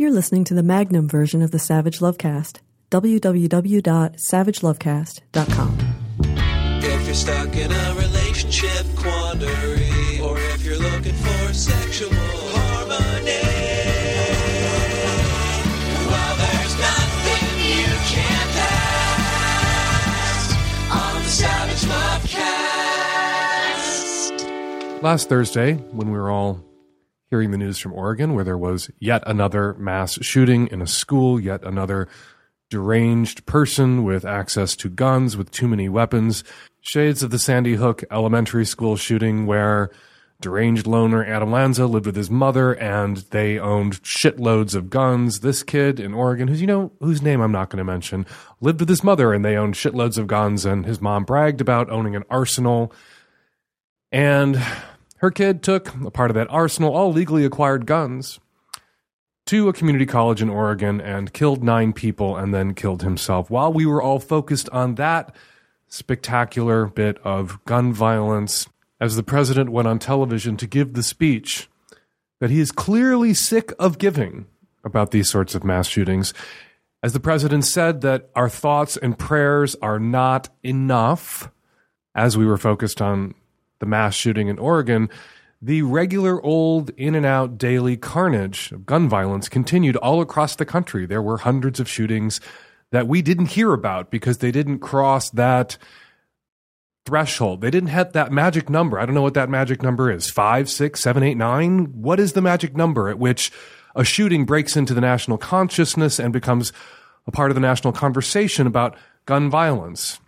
You're listening to the Magnum version of the Savage Lovecast. www.savagelovecast.com. If you're stuck in a relationship quandary, or if you're looking for sexual harmony, well, there's nothing you can't ask on the Savage Lovecast. Last Thursday, when we were all hearing the news from Oregon, where there was yet another mass shooting in a school, yet another deranged person with access to guns, with too many weapons, shades of the Sandy Hook elementary school shooting, where deranged loner Adam Lanza lived with his mother and they owned shitloads of guns. This kid in Oregon, who's, you know, whose name I'm not going to mention, lived with his mother and they owned shitloads of guns and his mom bragged about owning an arsenal. And her kid took a part of that arsenal, all legally acquired guns, to a community college in Oregon and killed nine people and then killed himself. While we were all focused on that spectacular bit of gun violence, as the president went on television to give the speech that he is clearly sick of giving about these sorts of mass shootings, as the president said that our thoughts and prayers are not enough, as we were focused on the mass shooting in Oregon, the regular old in and out daily carnage of gun violence continued all across the country. There were hundreds of shootings that we didn't hear about because they didn't cross that threshold. They didn't hit that magic number. I don't know what that magic number is. Five, six, seven, eight, nine. What is the magic number at which a shooting breaks into the national consciousness and becomes a part of the national conversation about gun violence?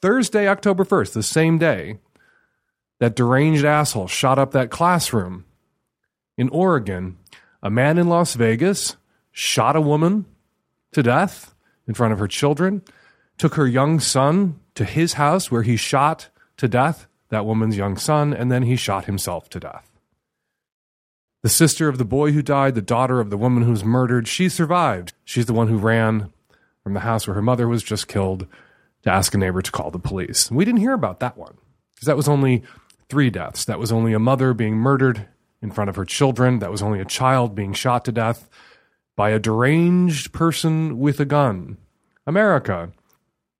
Thursday, October 1st, the same day, that deranged asshole shot up that classroom in Oregon. A man in Las Vegas shot a woman to death in front of her children, took her young son to his house where he shot to death that woman's young son, and then he shot himself to death. The sister of the boy who died, the daughter of the woman who was murdered, she survived. She's the one who ran from the house where her mother was just killed to ask a neighbor to call the police. We didn't hear about that one because that was only three deaths. That was only a mother being murdered in front of her children. That was only a child being shot to death by a deranged person with a gun. America,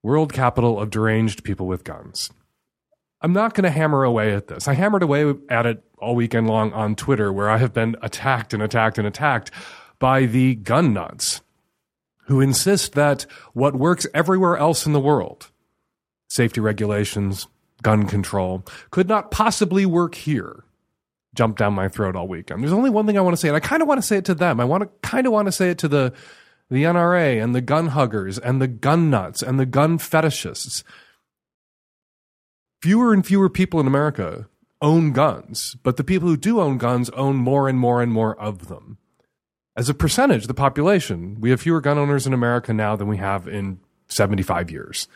world capital of deranged people with guns. I'm not going to hammer away at this. I hammered away at it all weekend long on Twitter, where I have been attacked and attacked and attacked by the gun nuts who insist that what works everywhere else in the world, safety regulations, gun control could not possibly work here jump down my throat all weekend. There's only one thing I want to say, and I kind of want to say it to them. I want to kind of want to say it to the the NRA and the gun huggers and the gun nuts and the gun fetishists. Fewer and fewer people in America own guns, but the people who do own guns own more and more and more of them. As a percentage of the population, we have fewer gun owners in America now than we have in 75 years.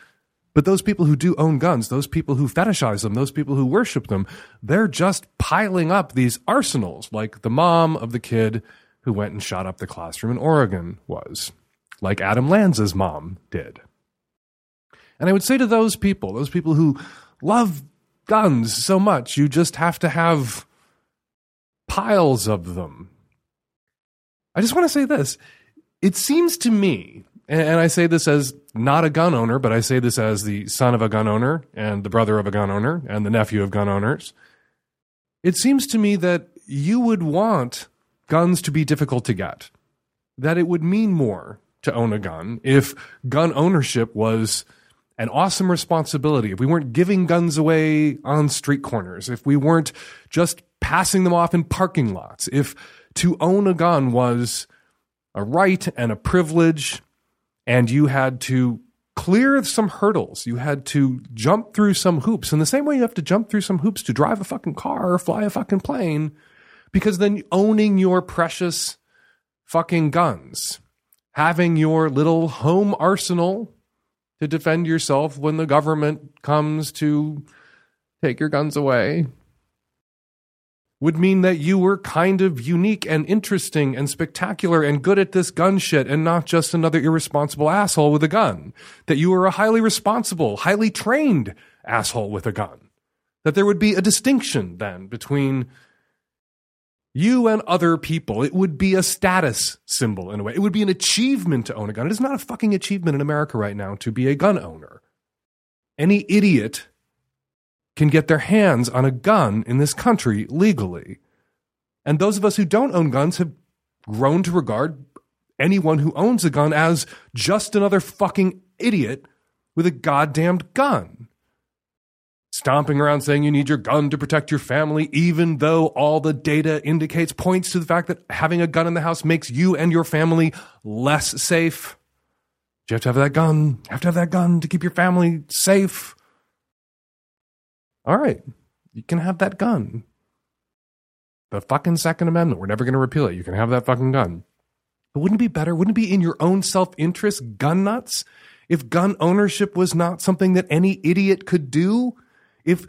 But those people who do own guns, those people who fetishize them, those people who worship them, they're just piling up these arsenals, like the mom of the kid who went and shot up the classroom in Oregon was, like Adam Lanza's mom did. And I would say to those people, those people who love guns so much, you just have to have piles of them. I just want to say this. It seems to me and I say this as not a gun owner, but I say this as the son of a gun owner and the brother of a gun owner and the nephew of gun owners. It seems to me that you would want guns to be difficult to get, that it would mean more to own a gun if gun ownership was an awesome responsibility, if we weren't giving guns away on street corners, if we weren't just passing them off in parking lots, if to own a gun was a right and a privilege and you had to clear some hurdles. You had to jump through some hoops in the same way you have to jump through some hoops to drive a fucking car or fly a fucking plane because then owning your precious fucking guns, having your little home arsenal to defend yourself when the government comes to take your guns away would mean that you were kind of unique and interesting and spectacular and good at this gun shit and not just another irresponsible asshole with a gun. That you were a highly responsible, highly trained asshole with a gun. That there would be a distinction then between You and other people. It would be a status symbol in a way. It would be an achievement to own a gun. It is not a fucking achievement in America right now to be a gun owner. Any idiot can get their hands on a gun in this country legally. And those of us who don't own guns have grown to regard anyone who owns a gun as just another fucking idiot with a goddamned gun. Stomping around saying you need your gun to protect your family, even though all the data indicates, points to the fact that having a gun in the house makes you and your family less safe. You have to have that gun. You have to have that gun to keep your family safe. All right, you can have that gun. The fucking Second Amendment. We're never going to repeal it. You can have that fucking gun. But wouldn't it be better? Wouldn't it be in your own self interest, gun nuts, if gun ownership was not something that any idiot could do? If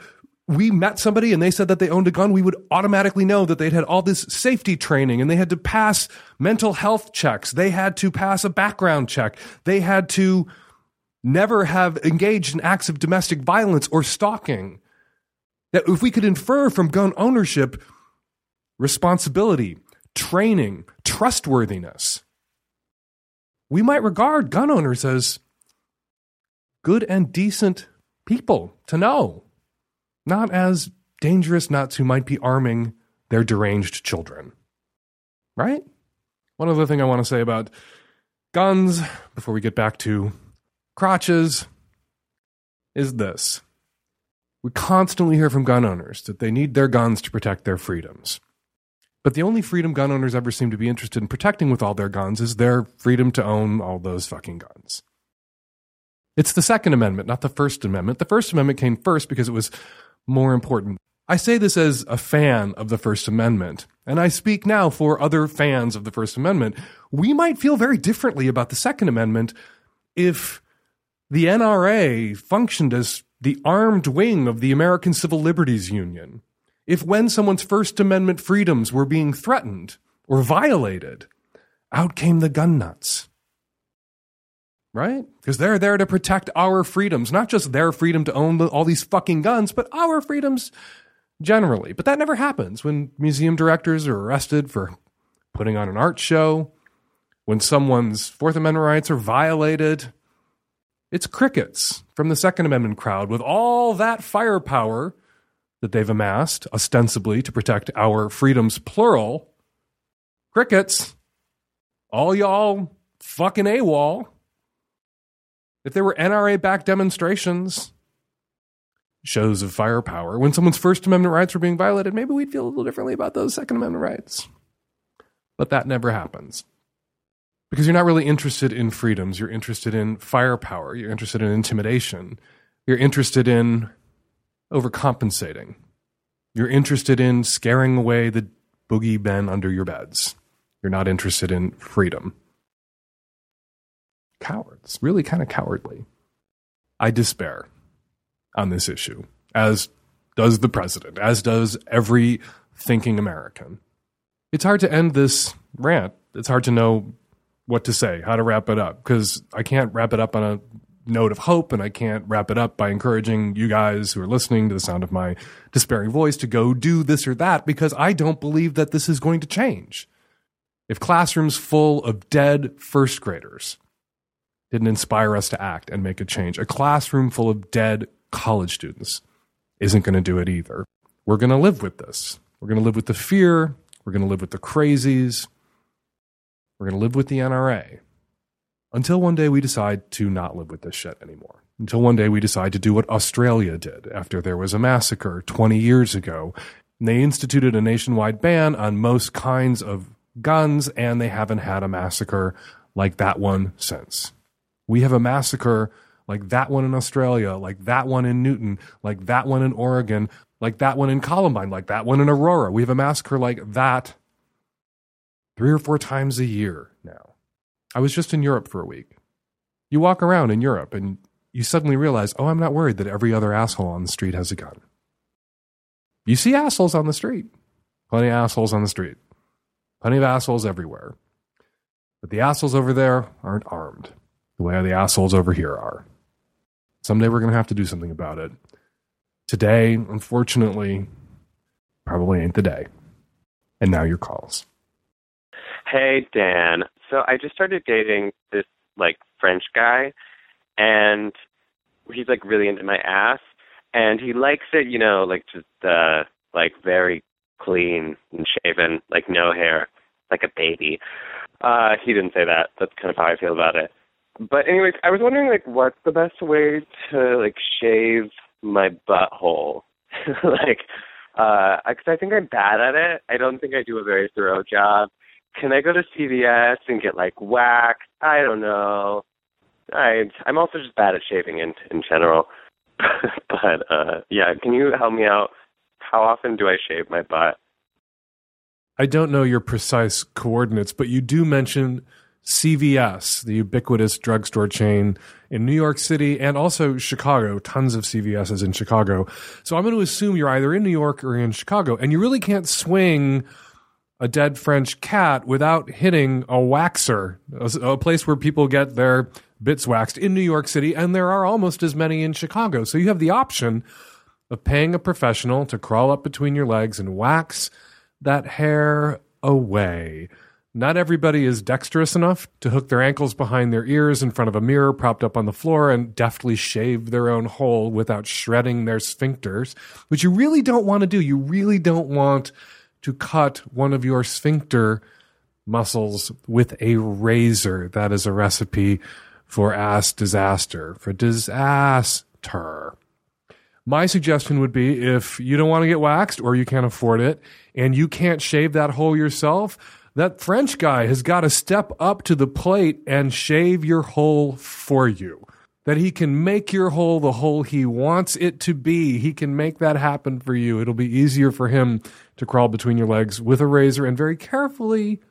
we met somebody and they said that they owned a gun, we would automatically know that they'd had all this safety training and they had to pass mental health checks. They had to pass a background check. They had to never have engaged in acts of domestic violence or stalking. That if we could infer from gun ownership responsibility, training, trustworthiness, we might regard gun owners as good and decent people to know not as dangerous nuts who might be arming their deranged children. Right? One other thing I want to say about guns before we get back to crotches is this. We constantly hear from gun owners that they need their guns to protect their freedoms. But the only freedom gun owners ever seem to be interested in protecting with all their guns is their freedom to own all those fucking guns. It's the Second Amendment, not the First Amendment. The First Amendment came first because it was more important. I say this as a fan of the First Amendment, and I speak now for other fans of the First Amendment. We might feel very differently about the Second Amendment if the NRA functioned as the armed wing of the American Civil Liberties Union. If when someone's First Amendment freedoms were being threatened or violated, out came the gun nuts right? Because they're there to protect our freedoms, not just their freedom to own all these fucking guns, but our freedoms generally. But that never happens when museum directors are arrested for putting on an art show, when someone's Fourth Amendment rights are violated. It's crickets from the Second Amendment crowd with all that firepower that they've amassed, ostensibly to protect our freedoms, plural. Crickets. All y'all fucking AWOL if there were NRA backed demonstrations, shows of firepower, when someone's First Amendment rights were being violated, maybe we'd feel a little differently about those Second Amendment rights. But that never happens. Because you're not really interested in freedoms. You're interested in firepower. You're interested in intimidation. You're interested in overcompensating. You're interested in scaring away the boogie men under your beds. You're not interested in freedom cowards, really kind of cowardly. I despair on this issue, as does the president, as does every thinking American. It's hard to end this rant. It's hard to know what to say, how to wrap it up, because I can't wrap it up on a note of hope, and I can't wrap it up by encouraging you guys who are listening to the sound of my despairing voice to go do this or that, because I don't believe that this is going to change. If classrooms full of dead first graders didn't inspire us to act and make a change. A classroom full of dead college students isn't going to do it either. We're going to live with this. We're going to live with the fear. We're going to live with the crazies. We're going to live with the NRA until one day we decide to not live with this shit anymore. Until one day we decide to do what Australia did after there was a massacre 20 years ago. They instituted a nationwide ban on most kinds of guns, and they haven't had a massacre like that one since. We have a massacre like that one in Australia, like that one in Newtown, like that one in Oregon, like that one in Columbine, like that one in Aurora. We have a massacre like that three or four times a year now. I was just in Europe for a week. You walk around in Europe and you suddenly realize, oh, I'm not worried that every other asshole on the street has a gun. You see assholes on the street. Plenty of assholes on the street. Plenty of assholes everywhere. But the assholes over there aren't armed the way the assholes over here are. Someday we're going to have to do something about it. Today, unfortunately, probably ain't the day. And now your calls. Hey, Dan. So I just started dating this like French guy, and he's like really into my ass, and he likes it, you know, like just uh, like very clean and shaven, like no hair, like a baby. Uh, he didn't say that. That's kind of how I feel about it. But anyways, I was wondering like what's the best way to like shave my butthole? like, uh, because I think I'm bad at it. I don't think I do a very thorough job. Can I go to CVS and get like wax? I don't know. I I'm also just bad at shaving in in general. but uh yeah, can you help me out? How often do I shave my butt? I don't know your precise coordinates, but you do mention CVS, the ubiquitous drugstore chain in New York City and also Chicago. Tons of CVSs in Chicago. So I'm going to assume you're either in New York or in Chicago, and you really can't swing a dead French cat without hitting a waxer, a, a place where people get their bits waxed in New York City, and there are almost as many in Chicago. So you have the option of paying a professional to crawl up between your legs and wax that hair away. Not everybody is dexterous enough to hook their ankles behind their ears in front of a mirror propped up on the floor and deftly shave their own hole without shredding their sphincters, which you really don't want to do. You really don't want to cut one of your sphincter muscles with a razor. That is a recipe for ass disaster, for disaster. My suggestion would be if you don't want to get waxed or you can't afford it and you can't shave that hole yourself, that French guy has got to step up to the plate and shave your hole for you. That he can make your hole the hole he wants it to be. He can make that happen for you. It'll be easier for him to crawl between your legs with a razor and very carefully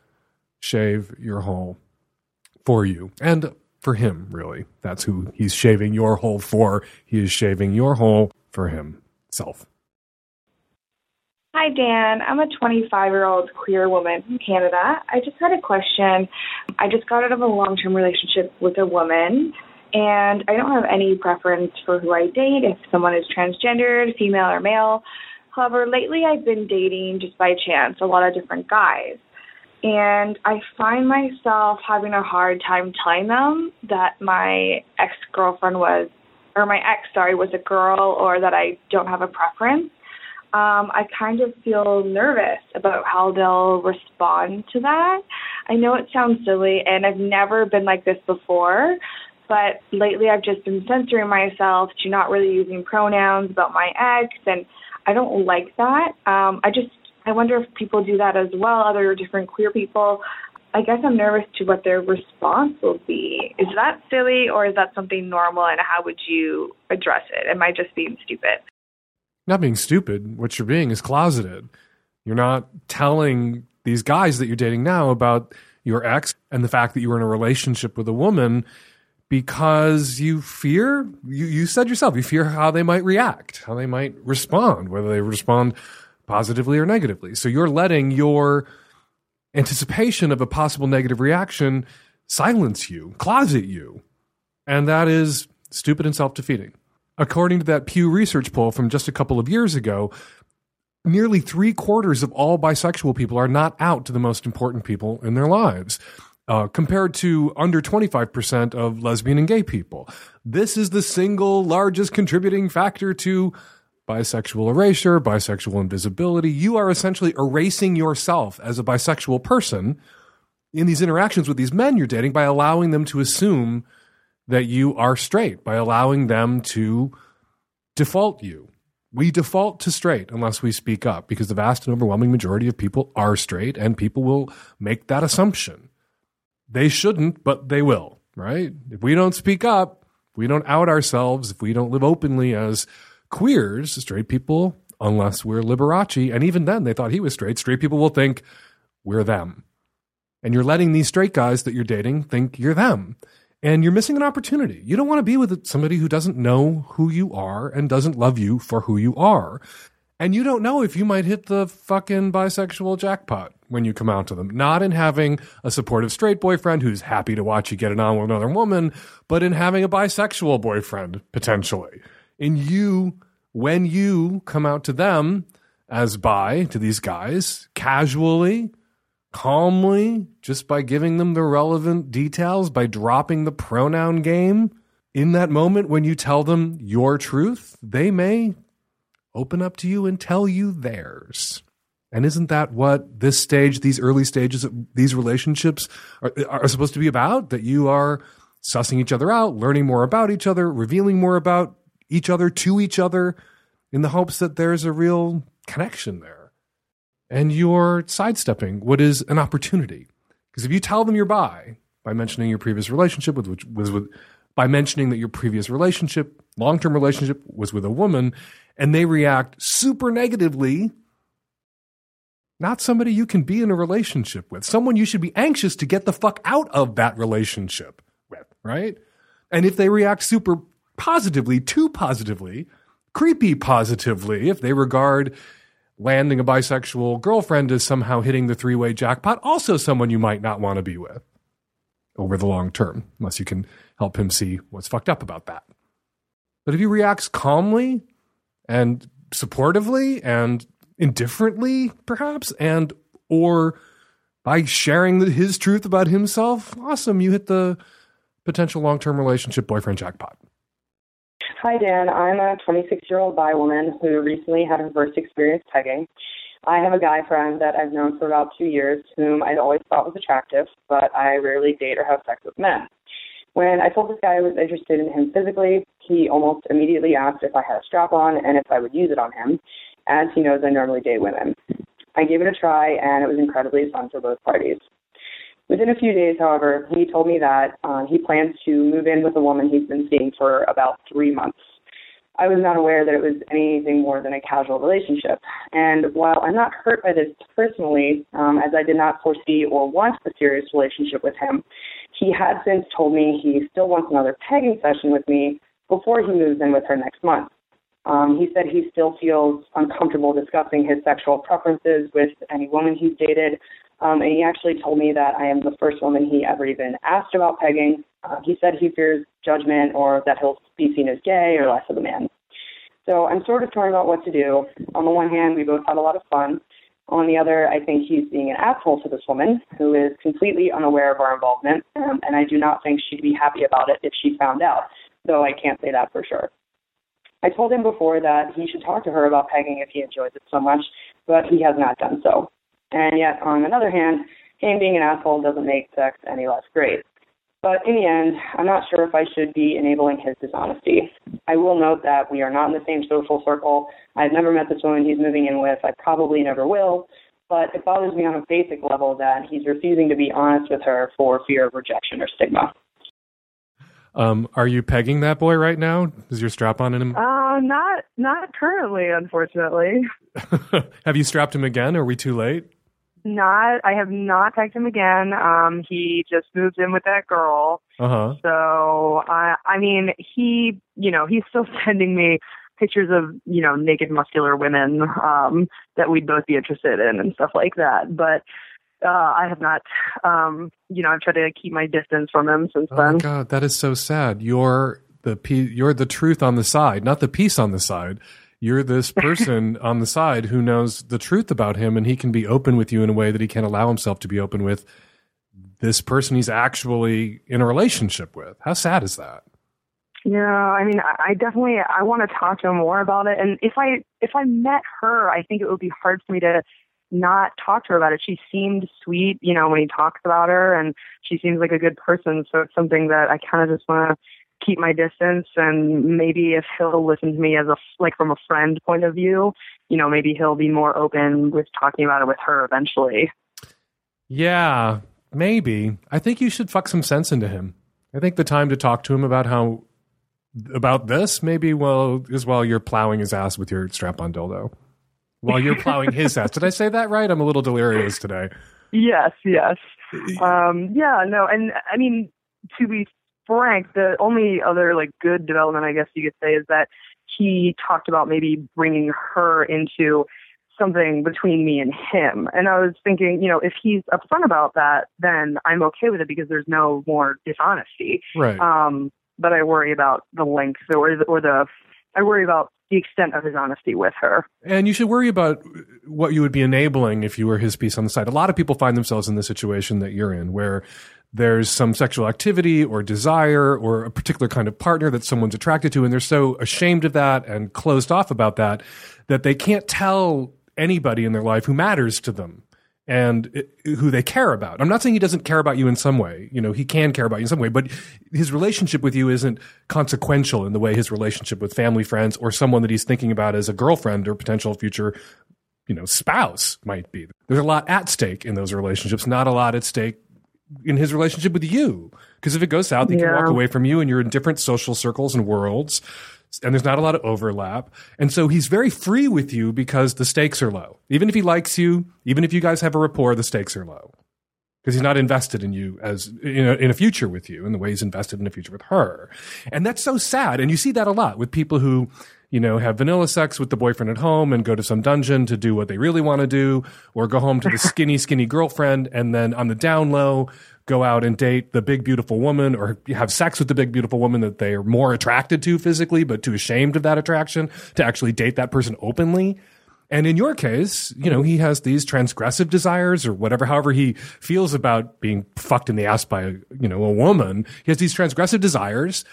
shave your hole for you. And for him, really. That's who he's shaving your hole for. He is shaving your hole for himself. Hi, Dan. I'm a 25 year old queer woman from Canada. I just had a question. I just got out of a long term relationship with a woman, and I don't have any preference for who I date, if someone is transgendered, female, or male. However, lately I've been dating just by chance a lot of different guys. And I find myself having a hard time telling them that my ex girlfriend was, or my ex, sorry, was a girl, or that I don't have a preference um, I kind of feel nervous about how they'll respond to that. I know it sounds silly, and I've never been like this before, but lately I've just been censoring myself to not really using pronouns about my ex, and I don't like that. Um, I just I wonder if people do that as well, other different queer people. I guess I'm nervous to what their response will be. Is that silly or is that something normal and how would you address it? Am I just being stupid? not being stupid. What you're being is closeted. You're not telling these guys that you're dating now about your ex and the fact that you were in a relationship with a woman because you fear, you, you said yourself, you fear how they might react, how they might respond, whether they respond positively or negatively. So you're letting your anticipation of a possible negative reaction silence you, closet you. And that is stupid and self defeating. According to that Pew Research poll from just a couple of years ago, nearly three quarters of all bisexual people are not out to the most important people in their lives. Uh, compared to under 25% of lesbian and gay people. This is the single largest contributing factor to bisexual erasure, bisexual invisibility. You are essentially erasing yourself as a bisexual person in these interactions with these men you're dating by allowing them to assume that you are straight by allowing them to default you. We default to straight unless we speak up because the vast and overwhelming majority of people are straight and people will make that assumption. They shouldn't, but they will, right? If we don't speak up, if we don't out ourselves, if we don't live openly as queers, straight people, unless we're Liberace, and even then they thought he was straight, straight people will think we're them. And you're letting these straight guys that you're dating think you're them and you're missing an opportunity. You don't want to be with somebody who doesn't know who you are and doesn't love you for who you are. And you don't know if you might hit the fucking bisexual jackpot when you come out to them. Not in having a supportive straight boyfriend who's happy to watch you get it on with another woman, but in having a bisexual boyfriend, potentially. In you, when you come out to them as bi to these guys casually, calmly, just by giving them the relevant details, by dropping the pronoun game. In that moment when you tell them your truth, they may open up to you and tell you theirs. And isn't that what this stage, these early stages of these relationships are, are supposed to be about? That you are sussing each other out, learning more about each other, revealing more about each other to each other in the hopes that there's a real connection there. And you're sidestepping what is an opportunity. Because if you tell them you're bi by mentioning your previous relationship with which was with by mentioning that your previous relationship, long-term relationship was with a woman and they react super negatively, not somebody you can be in a relationship with. Someone you should be anxious to get the fuck out of that relationship with, right? And if they react super positively, too positively, creepy positively, if they regard landing a bisexual girlfriend as somehow hitting the three way jackpot, also someone you might not want to be with over the long term, unless you can help him see what's fucked up about that. But if he reacts calmly and supportively and indifferently, perhaps, and or by sharing the, his truth about himself, awesome, you hit the potential long term relationship boyfriend jackpot. Hi, Dan. I'm a 26 year old bi woman who recently had her first experience pegging. I have a guy friend that I've known for about two years whom I'd always thought was attractive, but I rarely date or have sex with men. When I told this guy I was interested in him physically, he almost immediately asked if I had a strap on and if I would use it on him, as he knows I normally date women. I gave it a try, and it was incredibly fun for both parties. Within a few days, however, he told me that uh, he plans to move in with a woman he's been seeing for about three months. I was not aware that it was anything more than a casual relationship. And while I'm not hurt by this personally, um, as I did not foresee or want a serious relationship with him, he had since told me he still wants another pegging session with me before he moves in with her next month. Um, he said he still feels uncomfortable discussing his sexual preferences with any woman he's dated, um, and he actually told me that I am the first woman he ever even asked about pegging. Uh, he said he fears judgment or that he'll be seen as gay or less of a man. So I'm sort of torn about what to do. On the one hand, we both had a lot of fun. On the other, I think he's being an asshole to this woman who is completely unaware of our involvement, um, and I do not think she'd be happy about it if she found out, though I can't say that for sure. I told him before that he should talk to her about pegging if he enjoys it so much, but he has not done so. And yet, on another hand, him being an asshole doesn't make sex any less great. But in the end, I'm not sure if I should be enabling his dishonesty. I will note that we are not in the same social circle. I've never met this woman he's moving in with. I probably never will. But it bothers me on a basic level that he's refusing to be honest with her for fear of rejection or stigma. Um, are you pegging that boy right now? Is your strap on in him? Uh, not not currently, unfortunately. Have you strapped him again? Are we too late? Not. I have not pegged him again. Um, he just moved in with that girl. Uh huh. So I, I mean, he, you know, he's still sending me pictures of, you know, naked muscular women um, that we'd both be interested in and stuff like that. But uh, I have not, um, you know, I've tried to keep my distance from him since Oh then. my god, that is so sad. You're the pe- you're the truth on the side, not the peace on the side. You're this person on the side who knows the truth about him, and he can be open with you in a way that he can't allow himself to be open with this person he's actually in a relationship with. How sad is that? Yeah, I mean, I I definitely I want to talk to him more about it. And if I if I met her, I think it would be hard for me to not talk to her about it. She seemed sweet, you know, when he talks about her, and she seems like a good person. So it's something that I kind of just want to keep my distance. And maybe if he'll listen to me as a like from a friend point of view, you know, maybe he'll be more open with talking about it with her eventually. Yeah, maybe. I think you should fuck some sense into him. I think the time to talk to him about how about this maybe well is while you're plowing his ass with your strap-on dildo. While you're plowing his ass. Did I say that right? I'm a little delirious today. Yes, yes. Um, yeah, no, and I mean, to be frank, the only other like good development I guess you could say is that he talked about maybe bringing her into something between me and him. And I was thinking, you know, if he's upfront about that, then I'm okay with it because there's no more dishonesty. Right. Um, but I worry about the length or the, or the I worry about the extent of his honesty with her. And you should worry about what you would be enabling if you were his piece on the side. A lot of people find themselves in the situation that you're in, where there's some sexual activity or desire or a particular kind of partner that someone's attracted to, and they're so ashamed of that and closed off about that that they can't tell anybody in their life who matters to them and who they care about. I'm not saying he doesn't care about you in some way. You know, he can care about you in some way, but his relationship with you isn't consequential in the way his relationship with family friends or someone that he's thinking about as a girlfriend or potential future, you know, spouse might be. There's a lot at stake in those relationships, not a lot at stake in his relationship with you. Because if it goes south, he Yeah. can walk away from you and you're in different social circles and worlds and there's not a lot of overlap. And so he's very free with you because the stakes are low. Even if he likes you, even if you guys have a rapport, the stakes are low. Because he's not invested in you as in a, in a future with you in the way he's invested in a future with her. And that's so sad. And you see that a lot with people who, you know, have vanilla sex with the boyfriend at home and go to some dungeon to do what they really want to do, or go home to the skinny, skinny girlfriend and then on the down low, go out and date the big beautiful woman or have sex with the big beautiful woman that they are more attracted to physically but too ashamed of that attraction to actually date that person openly and in your case you know he has these transgressive desires or whatever however he feels about being fucked in the ass by you know a woman he has these transgressive desires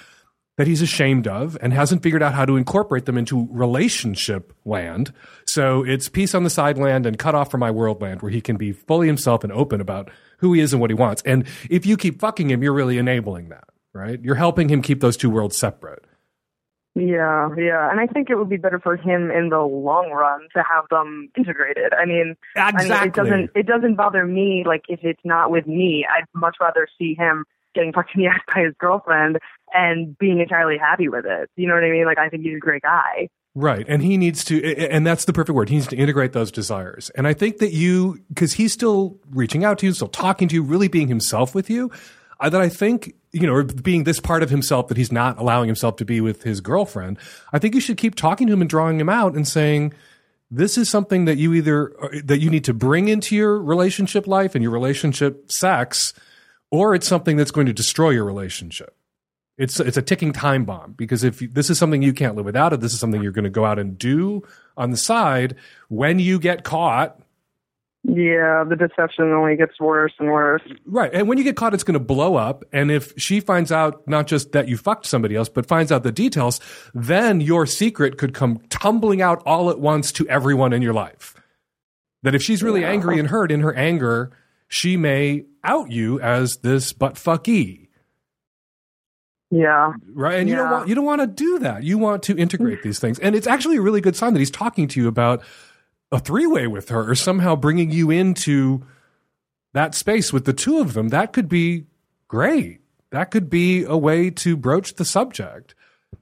that he's ashamed of and hasn't figured out how to incorporate them into relationship land. So it's peace on the side land and cut off from my world land where he can be fully himself and open about who he is and what he wants. And if you keep fucking him, you're really enabling that, right? You're helping him keep those two worlds separate. Yeah, yeah, and I think it would be better for him in the long run to have them integrated. I mean, I mean, it Exactly. doesn't it doesn't bother me. Like if it's not with me, I'd much rather see him getting fucked in the ass by his girlfriend and being entirely happy with it. You know what I mean? Like I think he's a great guy. Right. And he needs to, and that's the perfect word. He needs to integrate those desires. And I think that you, because he's still reaching out to you, still talking to you, really being himself with you, uh, that I think, you know, being this part of himself that he's not allowing himself to be with his girlfriend, I think you should keep talking to him and drawing him out and saying, this is something that you either, that you need to bring into your relationship life and your relationship sex, or it's something that's going to destroy your relationship it's it's a ticking time bomb because if you, this is something you can't live without, if this is something you're going to go out and do on the side, when you get caught, Yeah, the deception only gets worse and worse. right, and when you get caught, it's going to blow up. And if she finds out not just that you fucked somebody else, but finds out the details, then your secret could come tumbling out all at once to everyone in your life. That if she's really angry and hurt in her anger, she may out you as this butt fucky. Yeah. right and you don't want you don't want to do that. You want to integrate these things. And it's actually a really good sign that he's talking to you about a three-way with her or somehow bringing you into that space with the two of them. That could be great. That could be a way to broach the subject.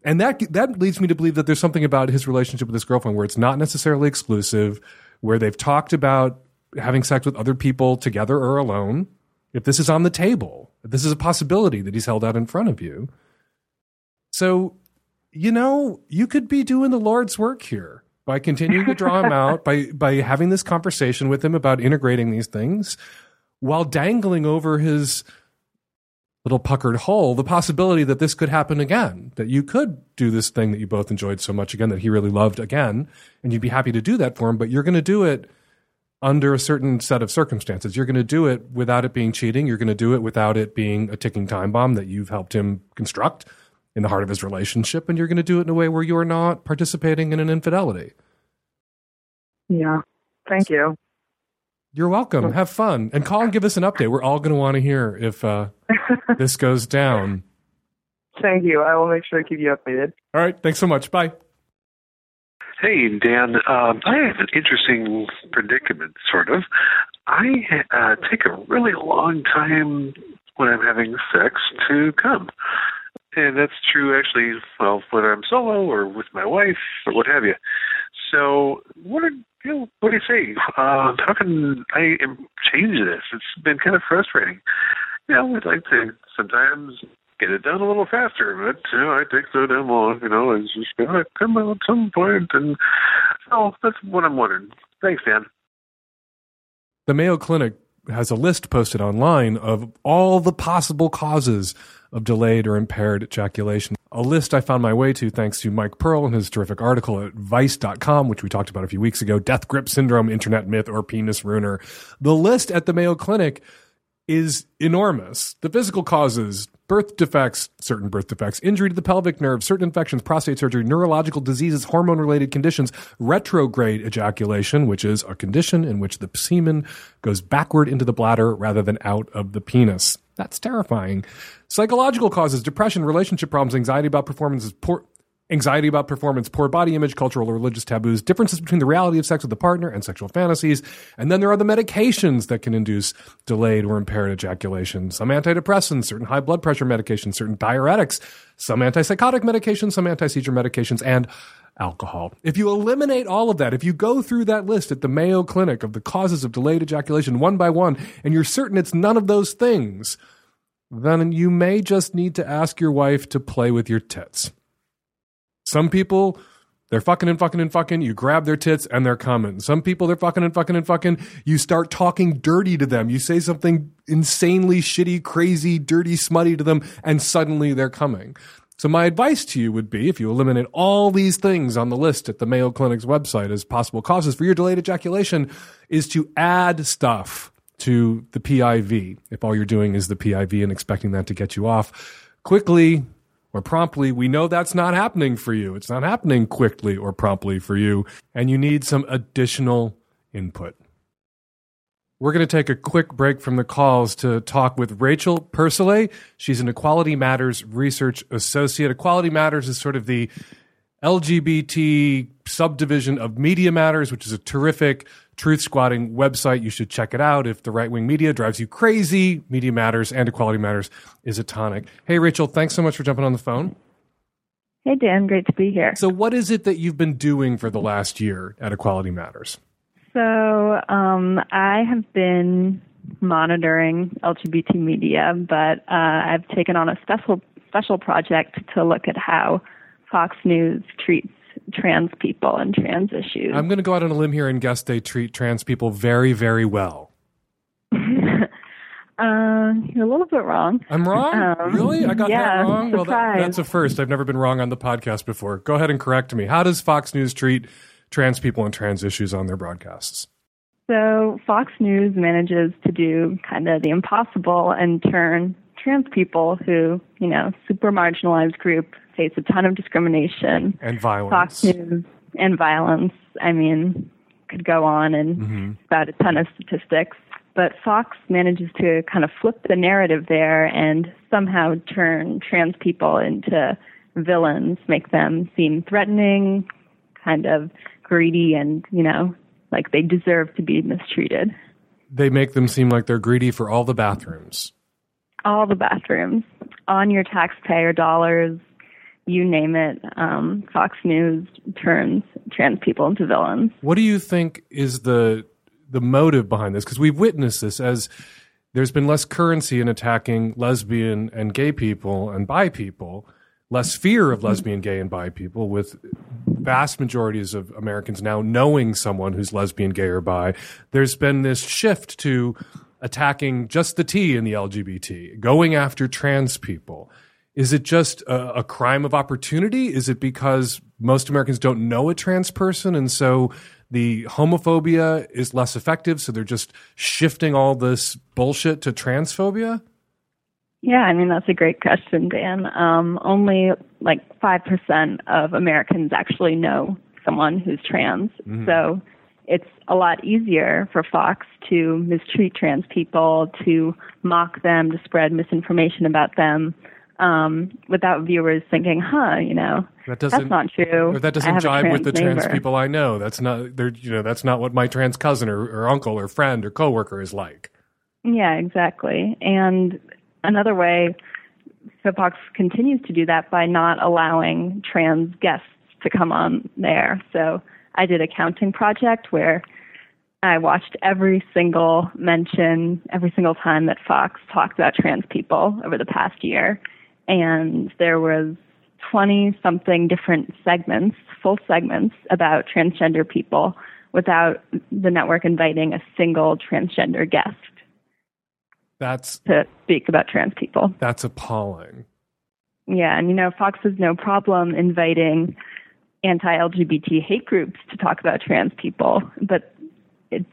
And that that leads me to believe that there's something about his relationship with his girlfriend where it's not necessarily exclusive where they've talked about having sex with other people together or alone. If this is on the table this is a possibility that he's held out in front of you. So, you know, you could be doing the Lord's work here by continuing to draw him out, by by having this conversation with him about integrating these things, while dangling over his little puckered hole the possibility that this could happen again, that you could do this thing that you both enjoyed so much again, that he really loved again, and you'd be happy to do that for him, but you're going to do it under a certain set of circumstances. You're going to do it without it being cheating. You're going to do it without it being a ticking time bomb that you've helped him construct in the heart of his relationship. And you're going to do it in a way where you're not participating in an infidelity. Yeah. Thank you. You're welcome. Have fun and call and give us an update. We're all going to want to hear if uh, this goes down. Thank you. I will make sure to keep you updated. All right. Thanks so much. Bye. Hey, Dan. Um, I have an interesting predicament, sort of. I uh, take a really long time when I'm having sex to come. And that's true, actually, well, whether I'm solo or with my wife or what have you. So, what are, you know, what do you say? Uh, how can I change this? It's been kind of frustrating. You know, I'd like to sometimes get it done a little faster, but you know, I take so damn long. You know, it's just gonna come out at some point, and oh, that's what I'm wondering. Thanks, Dan. The Mayo Clinic has a list posted online of all the possible causes of delayed or impaired ejaculation. a list I found my way to thanks to Mike Pearl and his terrific article at Vice.com, which we talked about a few weeks ago Death Grip Syndrome, Internet Myth, or Penis Ruiner. The list at the Mayo Clinic is enormous. The physical causes, birth defects, certain birth defects, injury to the pelvic nerve, certain infections, prostate surgery, neurological diseases, hormone related conditions, retrograde ejaculation, which is a condition in which the semen goes backward into the bladder rather than out of the penis. That's terrifying. Psychological causes, depression, relationship problems, anxiety about performances, poor, anxiety about performance, poor body image, cultural or religious taboos, differences between the reality of sex with the partner and sexual fantasies. And then there are the medications that can induce delayed or impaired ejaculation. Some antidepressants, certain high blood pressure medications, certain diuretics, some antipsychotic medications, some anti-seizure medications, and alcohol. If you eliminate all of that, if you go through that list at the Mayo Clinic of the causes of delayed ejaculation one by one, and you're certain it's none of those things, then you may just need to ask your wife to play with your tits. Some people, they're fucking and fucking and fucking. You grab their tits and they're coming. Some people, they're fucking and fucking and fucking. You start talking dirty to them. You say something insanely shitty, crazy, dirty, smutty to them, and suddenly they're coming. So my advice to you would be if you eliminate all these things on the list at the Mayo Clinic's website as possible causes for your delayed ejaculation is to add stuff to the PIV if all you're doing is the PIV and expecting that to get you off quickly or promptly. We know that's not happening for you. It's not happening quickly or promptly for you and you need some additional input. We're going to take a quick break from the calls to talk with Rachel Percelay. She's an Equality Matters research associate. Equality Matters is sort of the LGBT subdivision of Media Matters, which is a terrific truth squatting website. You should check it out. If the right wing media drives you crazy, Media Matters and Equality Matters is a tonic. Hey, Rachel, thanks so much for jumping on the phone. Hey, Dan, great to be here. So, what is it that you've been doing for the last year at Equality Matters? So, um, I have been monitoring LGBT media, but uh, I've taken on a special special project to look at how Fox News treats trans people and trans issues. I'm going to go out on a limb here and guess they treat trans people very, very well. Uh, you're a little bit wrong. I'm wrong? Um, really? I got yeah, that wrong? Well, that, that's a first. I've never been wrong on the podcast before. Go ahead and correct me. How does Fox News treat trans people and trans issues on their broadcasts? So Fox News manages to do kind of the impossible and turn trans people who, you know, super marginalized group face a ton of discrimination. And violence. Fox News and violence. I mean, could go on and Mm-hmm. about a ton of statistics. But Fox manages to kind of flip the narrative there and somehow turn trans people into villains, make them seem threatening, kind of greedy, and, you know, like they deserve to be mistreated. They make them seem like they're greedy for all the bathrooms. All the bathrooms on your taxpayer dollars, you name it. Um, Fox News turns trans people into villains. What do you think is the the motive behind this? Because we've witnessed this as there's been less currency in attacking lesbian and gay people and bi people, less fear of lesbian, gay, and bi people, with vast majorities of Americans now knowing someone who's lesbian, gay, or bi. There's been this shift to attacking just the T in the LGBT, going after trans people. Is it just a, a crime of opportunity? Is it because most Americans don't know a trans person and so the homophobia is less effective, so they're just shifting all this bullshit to transphobia? Yeah, I mean that's a great question, Dan. Um, only like five percent of Americans actually know someone who's trans, so it's a lot easier for Fox to mistreat trans people, to mock them, to spread misinformation about them, um, without viewers thinking, "Huh, you know, That doesn't that's not true." Or that doesn't jive with the trans people I know. That's not they're you know, that's not what my trans cousin or, or uncle or friend or coworker is like. Yeah, exactly. And another way, so Fox continues to do that by not allowing trans guests to come on there. So I did a counting project where I watched every single mention, every single time that Fox talked about trans people over the past year. And there was 20 something different segments, full segments about transgender people without the network inviting a single transgender guest That's to speak about trans people. that's appalling. Yeah, and you know, Fox has no problem inviting anti-LGBT hate groups to talk about trans people, but it's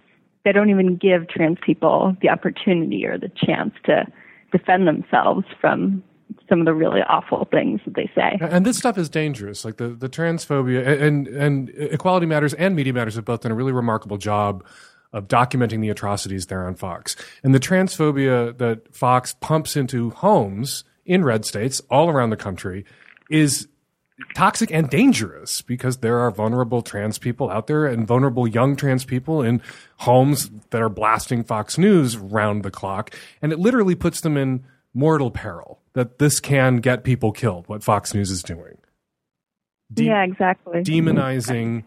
they don't even give trans people the opportunity or the chance to defend themselves from some of the really awful things that they say. And this stuff is dangerous. Like the, the transphobia and, and Equality Matters and Media Matters have both done a really remarkable job of documenting the atrocities there on Fox. And the transphobia that Fox pumps into homes in red states all around the country is toxic and dangerous because there are vulnerable trans people out there and vulnerable young trans people in homes that are blasting Fox News round the clock. And it literally puts them in mortal peril that this can get people killed, what Fox News is doing. De- yeah, exactly. Demonizing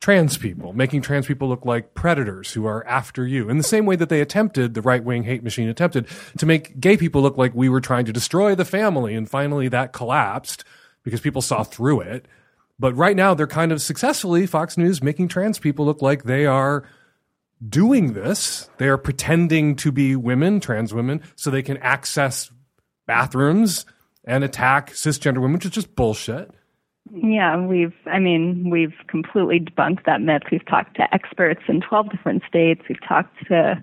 trans people, making trans people look like predators who are after you. In the same way that they attempted, the right wing hate machine attempted to make gay people look like we were trying to destroy the family. And finally that collapsed because people saw through it. But right now they're kind of successfully, Fox News, making trans people look like they are doing this. They are pretending to be women, trans women, so they can access bathrooms and attack cisgender women, which is just bullshit. Yeah, we've, I mean, we've completely debunked that myth. We've talked to experts in 12 different states. We've talked to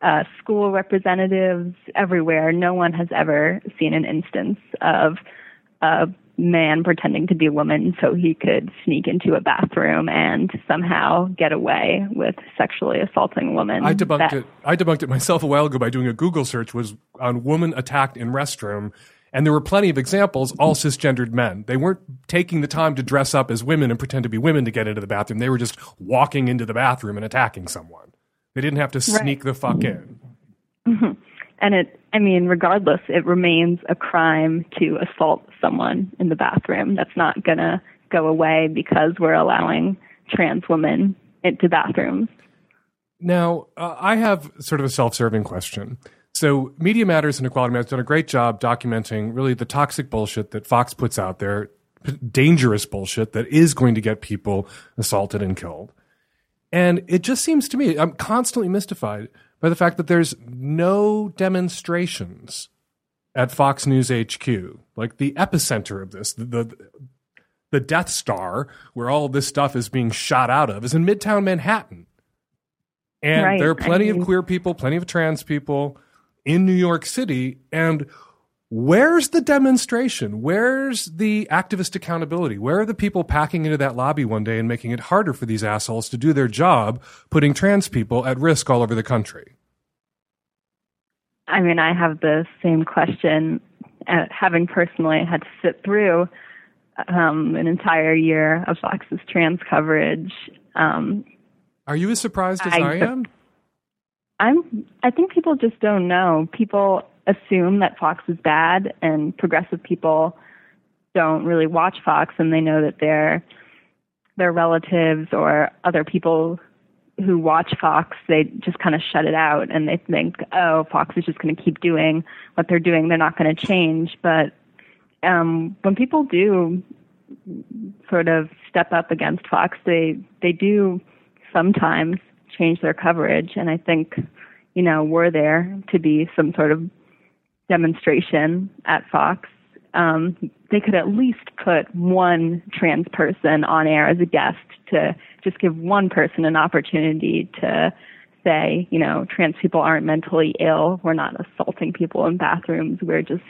uh, school representatives everywhere. No one has ever seen an instance of a man pretending to be a woman so he could sneak into a bathroom and somehow get away with sexually assaulting a woman. I debunked that, it. I debunked it myself a while ago by doing a Google search was on woman attacked in restroom. And there were plenty of examples, all cisgendered men. They weren't taking the time to dress up as women and pretend to be women to get into the bathroom. They were just walking into the bathroom and attacking someone. They didn't have to sneak right. the fuck in. Mm-hmm. And it, I mean, regardless, it remains a crime to assault someone in the bathroom. That's not going to go away because we're allowing trans women into bathrooms. Now, uh, I have sort of a self serving question. So, Media Matters and Equality Matters done a great job documenting really the toxic bullshit that Fox puts out there, dangerous bullshit that is going to get people assaulted and killed. And it just seems to me, I'm constantly mystified by the fact that there's no demonstrations at Fox News HQ, like the epicenter of this, the, the, the Death Star, where all this stuff is being shot out of, is in Midtown Manhattan. And right. there are plenty I mean, of queer people, plenty of trans people in New York City. And where's the demonstration? Where's the activist accountability? Where are the people packing into that lobby one day and making it harder for these assholes to do their job, putting trans people at risk all over the country? I mean, I have the same question, uh, having personally had to sit through um, an entire year of Fox's trans coverage. Um, are you as surprised as I, I am? I'm. I think people just don't know. People assume that Fox is bad, and progressive people don't really watch Fox, and they know that their their relatives or other people who watch Fox, they just kind of shut it out, and they think, oh, Fox is just going to keep doing what they're doing. They're not going to change. But um, when people do sort of step up against Fox, they they do sometimes change their coverage, and I think you know we're there to be some sort of demonstration at Fox, um, they could at least put one trans person on air as a guest to just give one person an opportunity to say, you know, trans people aren't mentally ill. We're not assaulting people in bathrooms. We're just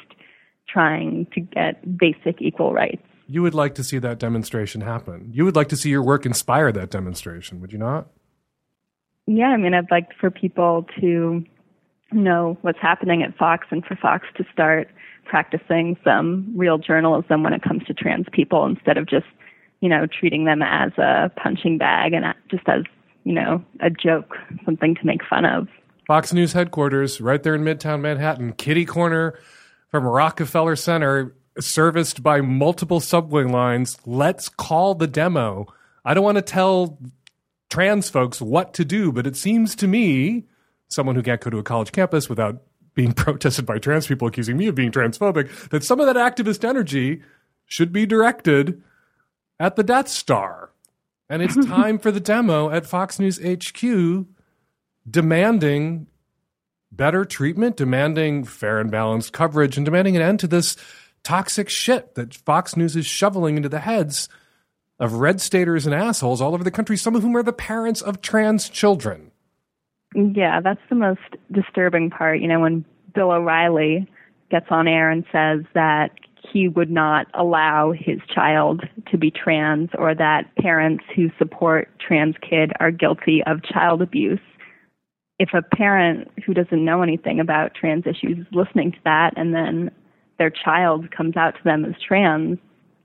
trying to get basic equal rights. You would like to see that demonstration happen. You would like to see your work inspire that demonstration, would you not? Yeah, I mean, I'd like for people to know what's happening at Fox and for Fox to start practicing some real journalism when it comes to trans people instead of just, you know, treating them as a punching bag and just as, you know, a joke, something to make fun of. Fox News headquarters right there in Midtown Manhattan, kitty corner from Rockefeller Center, serviced by multiple subway lines. Let's call the demo. I don't want to tell trans folks what to do, but it seems to me someone who can't go to a college campus without being protested by trans people accusing me of being transphobic, that some of that activist energy should be directed at the Death Star. And it's time for the demo at Fox News HQ demanding better treatment, demanding fair and balanced coverage, and demanding an end to this toxic shit that Fox News is shoveling into the heads of red staters and assholes all over the country, some of whom are the parents of trans children. Yeah, that's the most disturbing part. You know, when Bill O'Reilly gets on air and says that he would not allow his child to be trans or that parents who support trans kid are guilty of child abuse. If a parent who doesn't know anything about trans issues is listening to that and then their child comes out to them as trans,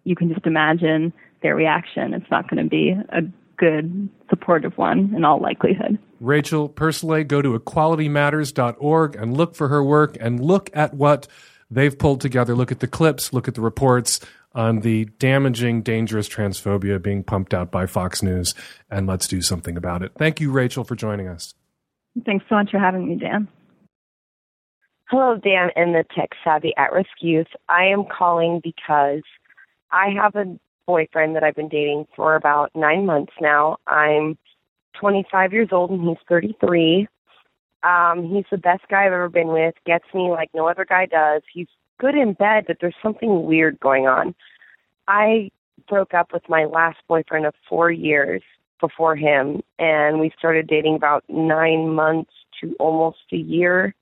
you can just imagine their reaction. It's not going to be a good, supportive one in all likelihood. Rachel Percelay, go to equalitymatters.org and look for her work and look at what they've pulled together. Look at the clips, look at the reports on the damaging, dangerous transphobia being pumped out by Fox News, and let's do something about it. Thank you, Rachel, for joining us. Thanks so much for having me, Dan. Hello, Dan and the tech savvy at risk youth. I am calling because I have a boyfriend that I've been dating for about nine months now. I'm 25 years old and he's 33. Um, he's the best guy I've ever been with, gets me like no other guy does. He's good in bed, but there's something weird going on. I broke up with my last boyfriend of four years before him, and we started dating about nine months to almost a year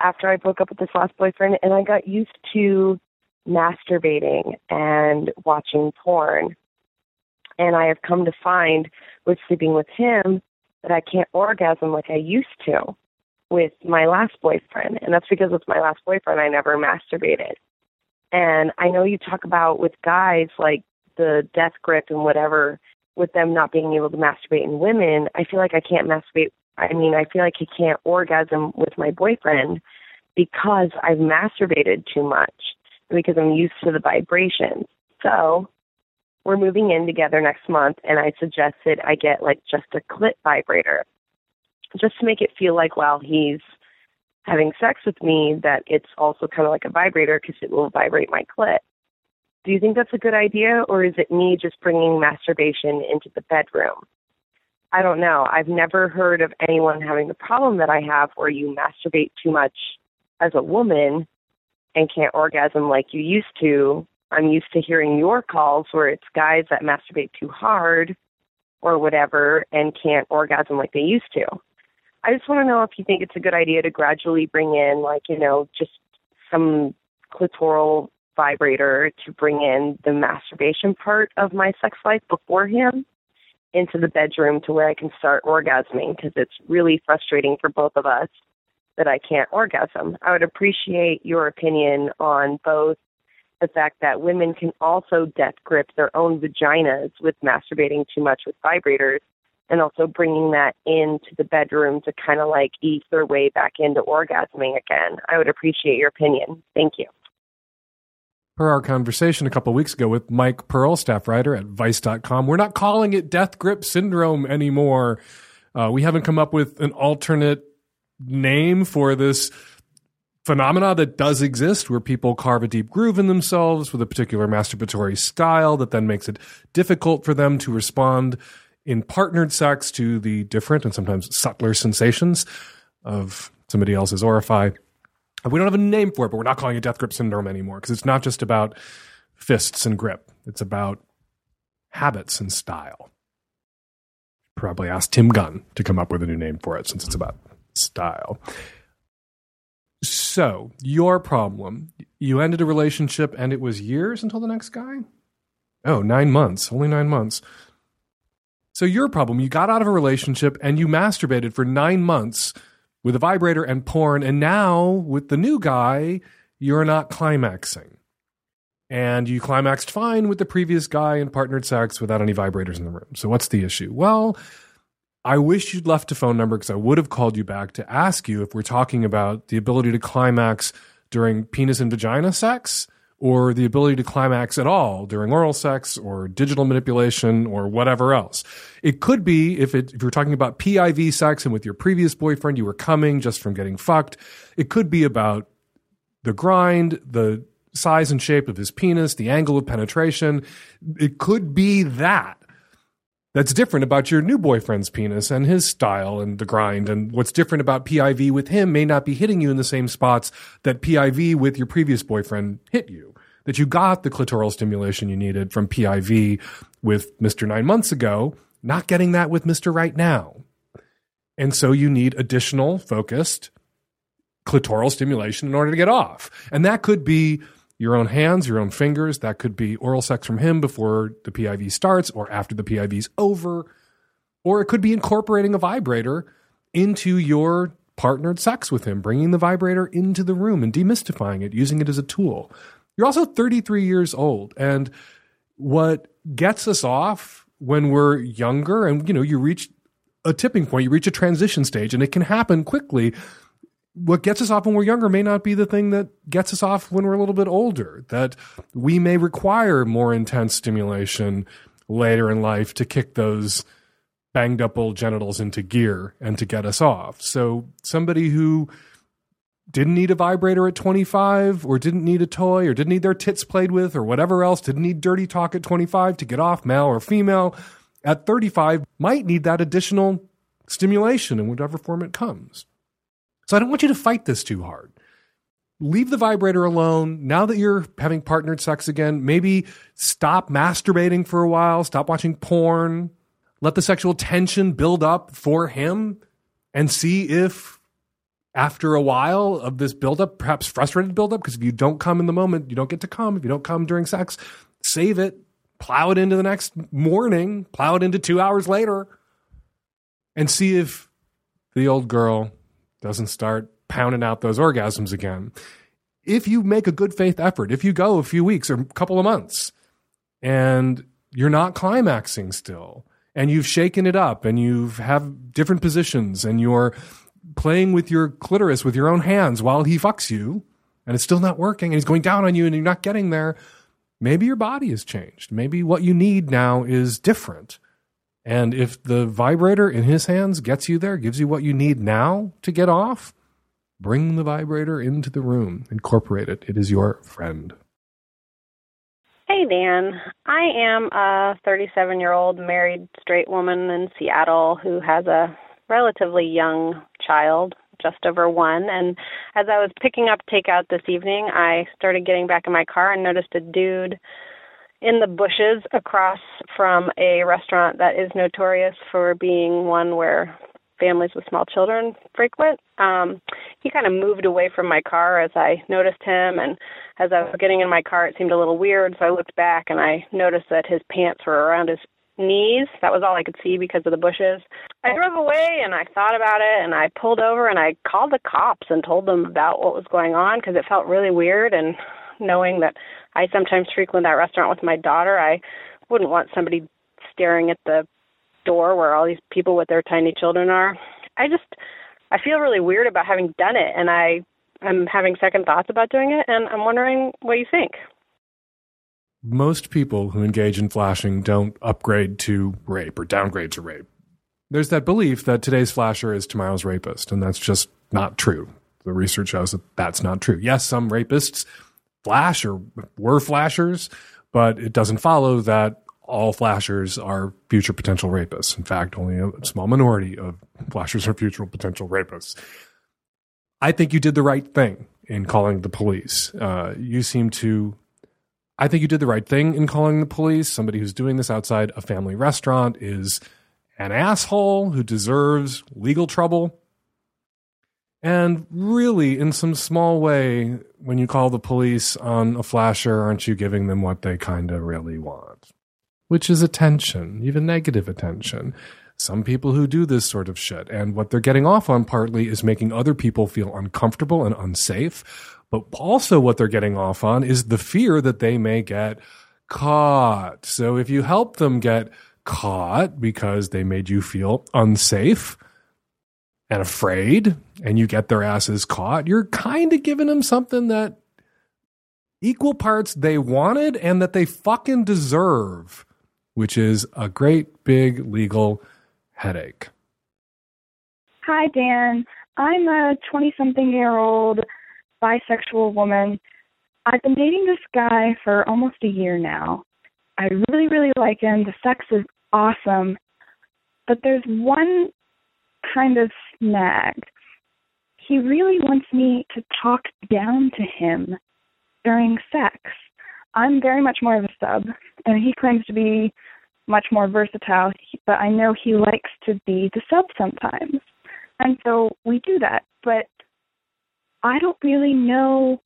after I broke up with this last boyfriend, and I got used to masturbating and watching porn. And I have come to find with sleeping with him that I can't orgasm like I used to with my last boyfriend. And that's because with my last boyfriend, I never masturbated. And I know you talk about with guys like the death grip and whatever, with them not being able to masturbate in women, I feel like I can't masturbate. I mean, I feel like I can't orgasm with my boyfriend because I've masturbated too much because I'm used to the vibrations. So we're moving in together next month, and I suggested I get like just a clit vibrator, just to make it feel like while he's having sex with me, that it's also kind of like a vibrator because it will vibrate my clit. Do you think that's a good idea, or is it me just bringing masturbation into the bedroom? I don't know. I've never heard of anyone having the problem that I have where you masturbate too much as a woman and can't orgasm like you used to. I'm used to hearing your calls where it's guys that masturbate too hard or whatever and can't orgasm like they used to. I just want to know if you think it's a good idea to gradually bring in, like, you know, just some clitoral vibrator to bring in the masturbation part of my sex life before him into the bedroom to where I can start orgasming because it's really frustrating for both of us that I can't orgasm. I would appreciate your opinion on both the fact that women can also death grip their own vaginas with masturbating too much with vibrators and also bringing that into the bedroom to kind of like ease their way back into orgasming again. I would appreciate your opinion. Thank you. Per our conversation a couple weeks ago with Mike Pearl, staff writer at Vice.com, we're not calling it death grip syndrome anymore. Uh, we haven't come up with an alternate name for this phenomena that does exist where people carve a deep groove in themselves with a particular masturbatory style that then makes it difficult for them to respond in partnered sex to the different and sometimes subtler sensations of somebody else's orify. We don't have a name for it, but we're not calling it death grip syndrome anymore because it's not just about fists and grip. It's about habits and style. Probably ask Tim Gunn to come up with a new name for it since it's about style. So, your problem, you ended a relationship and it was years until the next guy? Oh, nine months, only nine months. So, your problem, you got out of a relationship and you masturbated for nine months with a vibrator and porn, and now with the new guy, you're not climaxing. And you climaxed fine with the previous guy and partnered sex without any vibrators in the room. So, what's the issue? Well, I wish you'd left a phone number because I would have called you back to ask you if we're talking about the ability to climax during penis and vagina sex or the ability to climax at all during oral sex or digital manipulation or whatever else. It could be if, it, if you're talking about PIV sex and with your previous boyfriend you were coming just from getting fucked. It could be about the grind, the size and shape of his penis, the angle of penetration. It could be that that's different about your new boyfriend's penis and his style and the grind. And what's different about PIV with him may not be hitting you in the same spots that PIV with your previous boyfriend hit you. that you got the clitoral stimulation you needed from PIV with Mr. Nine months ago, not getting that with Mr. Right now. And so you need additional focused clitoral stimulation in order to get off. And that could be your own hands, your own fingers. That could be oral sex from him before the PIV starts or after the PIV is over. Or it could be incorporating a vibrator into your partnered sex with him, bringing the vibrator into the room and demystifying it, using it as a tool. You're also 33 years old. And what gets us off when we're younger and, you know, you reach a tipping point, you reach a transition stage, and it can happen quickly. What gets us off when we're younger may not be the thing that gets us off when we're a little bit older. That we may require more intense stimulation later in life to kick those banged up old genitals into gear and to get us off. So somebody who didn't need a vibrator at 25 or didn't need a toy or didn't need their tits played with or whatever else, didn't need dirty talk at 25 to get off, male or female, at 35 might need that additional stimulation in whatever form it comes. So I don't want you to fight this too hard. Leave the vibrator alone. Now that you're having partnered sex again, maybe stop masturbating for a while, stop watching porn, let the sexual tension build up for him and see if after a while of this buildup, perhaps frustrated buildup, because if you don't come in the moment, you don't get to come. If you don't come during sex, save it, plow it into the next morning, plow it into two hours later, and see if the old girl doesn't start pounding out those orgasms again. If you make a good faith effort, if you go a few weeks or a couple of months and you're not climaxing still, and you've shaken it up and you have have different positions and you're playing with your clitoris with your own hands while he fucks you and it's still not working and he's going down on you and you're not getting there, maybe your body has changed. Maybe what you need now is different. And if the vibrator in his hands gets you there, gives you what you need now to get off, bring the vibrator into the room, incorporate it. It is your friend. Hey, Dan. I am a 37 year old married straight woman in Seattle who has a relatively young child, just over one. And as I was picking up takeout this evening, I started getting back in my car and noticed a dude in the bushes across from a restaurant that is notorious for being one where families with small children frequent. Um, he kind of moved away from my car as I noticed him, and as I was getting in my car, it seemed a little weird. So I looked back and I noticed that his pants were around his knees. That was all I could see because of the bushes. I drove away and I thought about it and I pulled over and I called the cops and told them about what was going on because it felt really weird and knowing that I sometimes frequent that restaurant with my daughter, I wouldn't want somebody staring at the door where all these people with their tiny children are. I just I feel really weird about having done it and I I'm having second thoughts about doing it and I'm wondering what you think most people who engage in flashing don't upgrade to rape or downgrade to rape. There's that belief that today's flasher is tomorrow's rapist, and that's just not true. The research shows that that's not true. Yes, some rapists flash or were flashers, but it doesn't follow that all flashers are future potential rapists. In fact, only a small minority of flashers are future potential rapists. I think you did the right thing in calling the police. Uh, you seem to I think you did the right thing in calling the police. Somebody who's doing this outside a family restaurant is an asshole who deserves legal trouble. And really, in some small way, when you call the police on a flasher, aren't you giving them what they kind of really want? Which is attention, even negative attention. Some people who do this sort of shit, and what they're getting off on partly is making other people feel uncomfortable and unsafe but also, what they're getting off on is the fear that they may get caught. So, if you help them get caught because they made you feel unsafe and afraid, and you get their asses caught, you're kind of giving them something that equal parts they wanted and that they fucking deserve, which is a great big legal headache. Hi, Dan. I'm a 20 something year old bisexual woman. I've been dating this guy for almost a year now. I really, really like him. The sex is awesome. But there's one kind of snag. He really wants me to talk down to him during sex. I'm very much more of a sub, and he claims to be much more versatile, but I know he likes to be the sub sometimes. And so we do that. But I don't really know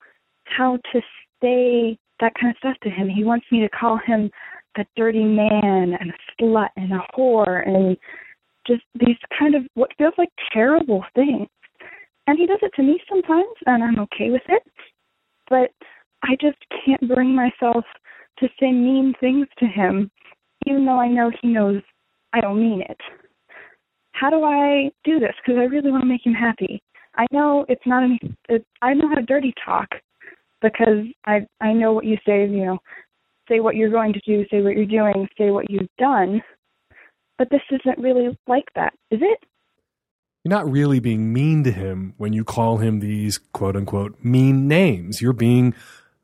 how to say that kind of stuff to him. He wants me to call him a dirty man and a slut and a whore and just these kind of what feels like terrible things. And he does it to me sometimes, and I'm okay with it. But I just can't bring myself to say mean things to him, even though I know he knows I don't mean it. How do I do this? Because I really want to make him happy. I know it's not any. It, I know how to dirty talk because I I know what you say. You know, say what you're going to do, say what you're doing, say what you've done. But this isn't really like that, is it? You're not really being mean to him when you call him these quote unquote mean names. You're being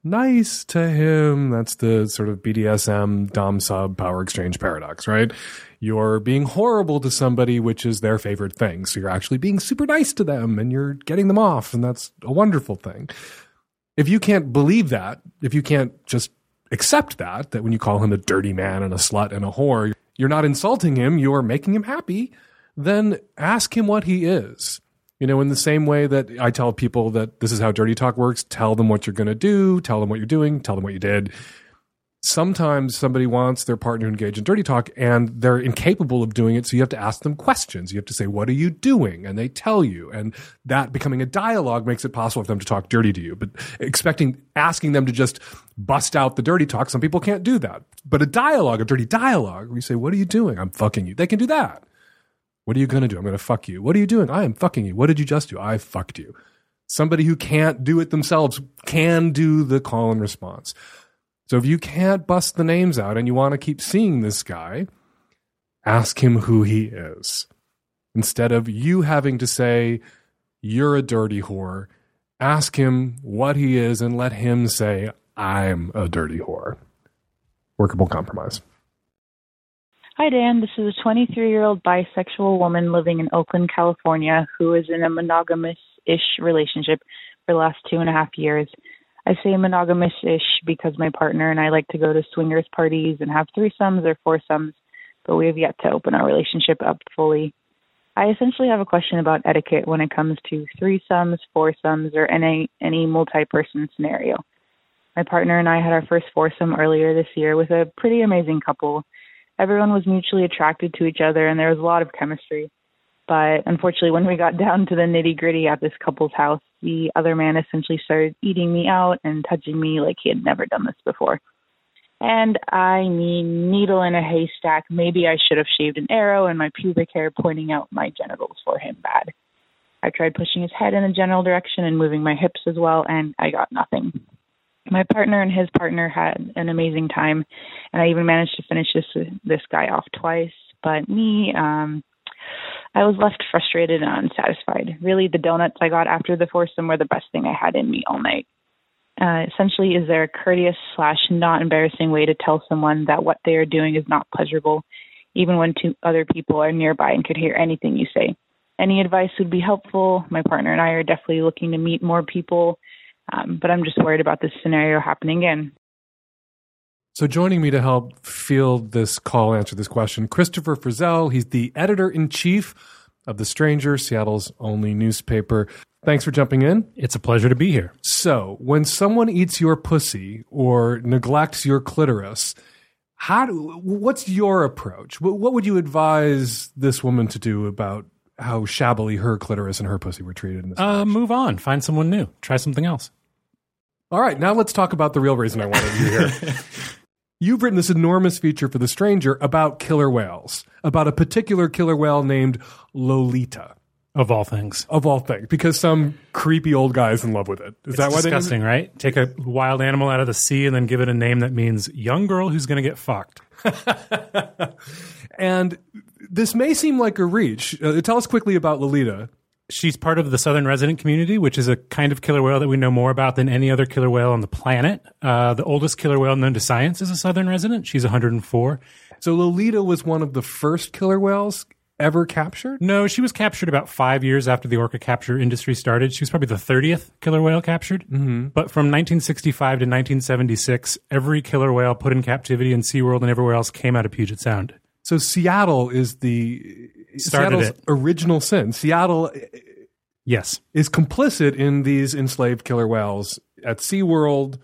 nice to him. That's the sort of BDSM Dom sub power exchange paradox, right? You're being horrible to somebody, which is their favorite thing. So you're actually being super nice to them and you're getting them off. And that's a wonderful thing. If you can't believe that, if you can't just accept that, that when you call him a dirty man and a slut and a whore, you're not insulting him, you're making him happy, then ask him what he is. You know, in the same way that I tell people that this is how dirty talk works, tell them what you're going to do, tell them what you're doing, tell them what you did. Sometimes somebody wants their partner to engage in dirty talk and they're incapable of doing it. So you have to ask them questions. You have to say, What are you doing? And they tell you. And that becoming a dialogue makes it possible for them to talk dirty to you. But expecting, asking them to just bust out the dirty talk, some people can't do that. But a dialogue, a dirty dialogue, where you say, What are you doing? I'm fucking you. They can do that. What are you going to do? I'm going to fuck you. What are you doing? I am fucking you. What did you just do? I fucked you. Somebody who can't do it themselves can do the call and response. So if you can't bust the names out and you want to keep seeing this guy, ask him who he is. Instead of you having to say, you're a dirty whore, ask him what he is and let him say, I'm a dirty whore. Workable compromise. Hi, Dan. This is a 23 year old bisexual woman living in Oakland, California, who is in a monogamous ish relationship for the last two and a half years. I say monogamous ish because my partner and I like to go to swingers parties and have threesomes or foursomes, but we have yet to open our relationship up fully. I essentially have a question about etiquette when it comes to threesomes, foursomes, or any any multi person scenario. My partner and I had our first foursome earlier this year with a pretty amazing couple everyone was mutually attracted to each other and there was a lot of chemistry. But unfortunately, when we got down to the nitty gritty at this couple's house, the other man essentially started eating me out and touching me like he had never done this before. And I mean, needle in a haystack. Maybe I should have shaved an arrow and my pubic hair pointing out my genitals for him bad. I tried pushing his head in a general direction and moving my hips as well, and I got nothing my partner and his partner had an amazing time and i even managed to finish this this guy off twice but me um i was left frustrated and unsatisfied. Really the donuts i got after the foursome were the best thing i had in me all night. Uh, essentially is there a courteous slash not embarrassing way to tell someone that what they are doing is not pleasurable even when two other people are nearby and could hear anything you say? Any advice would be helpful. My partner and i are definitely looking to meet more people um, but I'm just worried about this scenario happening again. So, joining me to help field this call, answer this question, Christopher Frizzelle. He's the editor in chief of The Stranger, Seattle's only newspaper. Thanks for jumping in. It's a pleasure to be here. So, when someone eats your pussy or neglects your clitoris, how do, what's your approach? What, what would you advise this woman to do about how shabbily her clitoris and her pussy were treated in this? Uh, move on. Find someone new. Try something else. All right, now let's talk about the real reason I wanted you here. You've written this enormous feature for The Stranger about killer whales, about a particular killer whale named Lolita. Of all things. Of all things, because some creepy old guy is in love with it. Is It's that why disgusting, right? Take a wild animal out of the sea and then give it a name that means young girl who's going to get fucked. And this may seem like a reach. Uh, tell us quickly about Lolita. She's part of the southern resident community, which is a kind of killer whale that we know more about than any other killer whale on the planet. Uh, the oldest killer whale known to science is a southern resident. She's 104. So Lolita was one of the first killer whales. ever captured? No, she was captured about five years after the orca capture industry started. She was probably the 30th killer whale captured. Mm-hmm. But from 1965 to 1976, every killer whale put in captivity in SeaWorld and everywhere else came out of Puget Sound. So Seattle is the Started Seattle's it. original sin. Seattle Yes, is complicit in these enslaved killer whales at SeaWorld.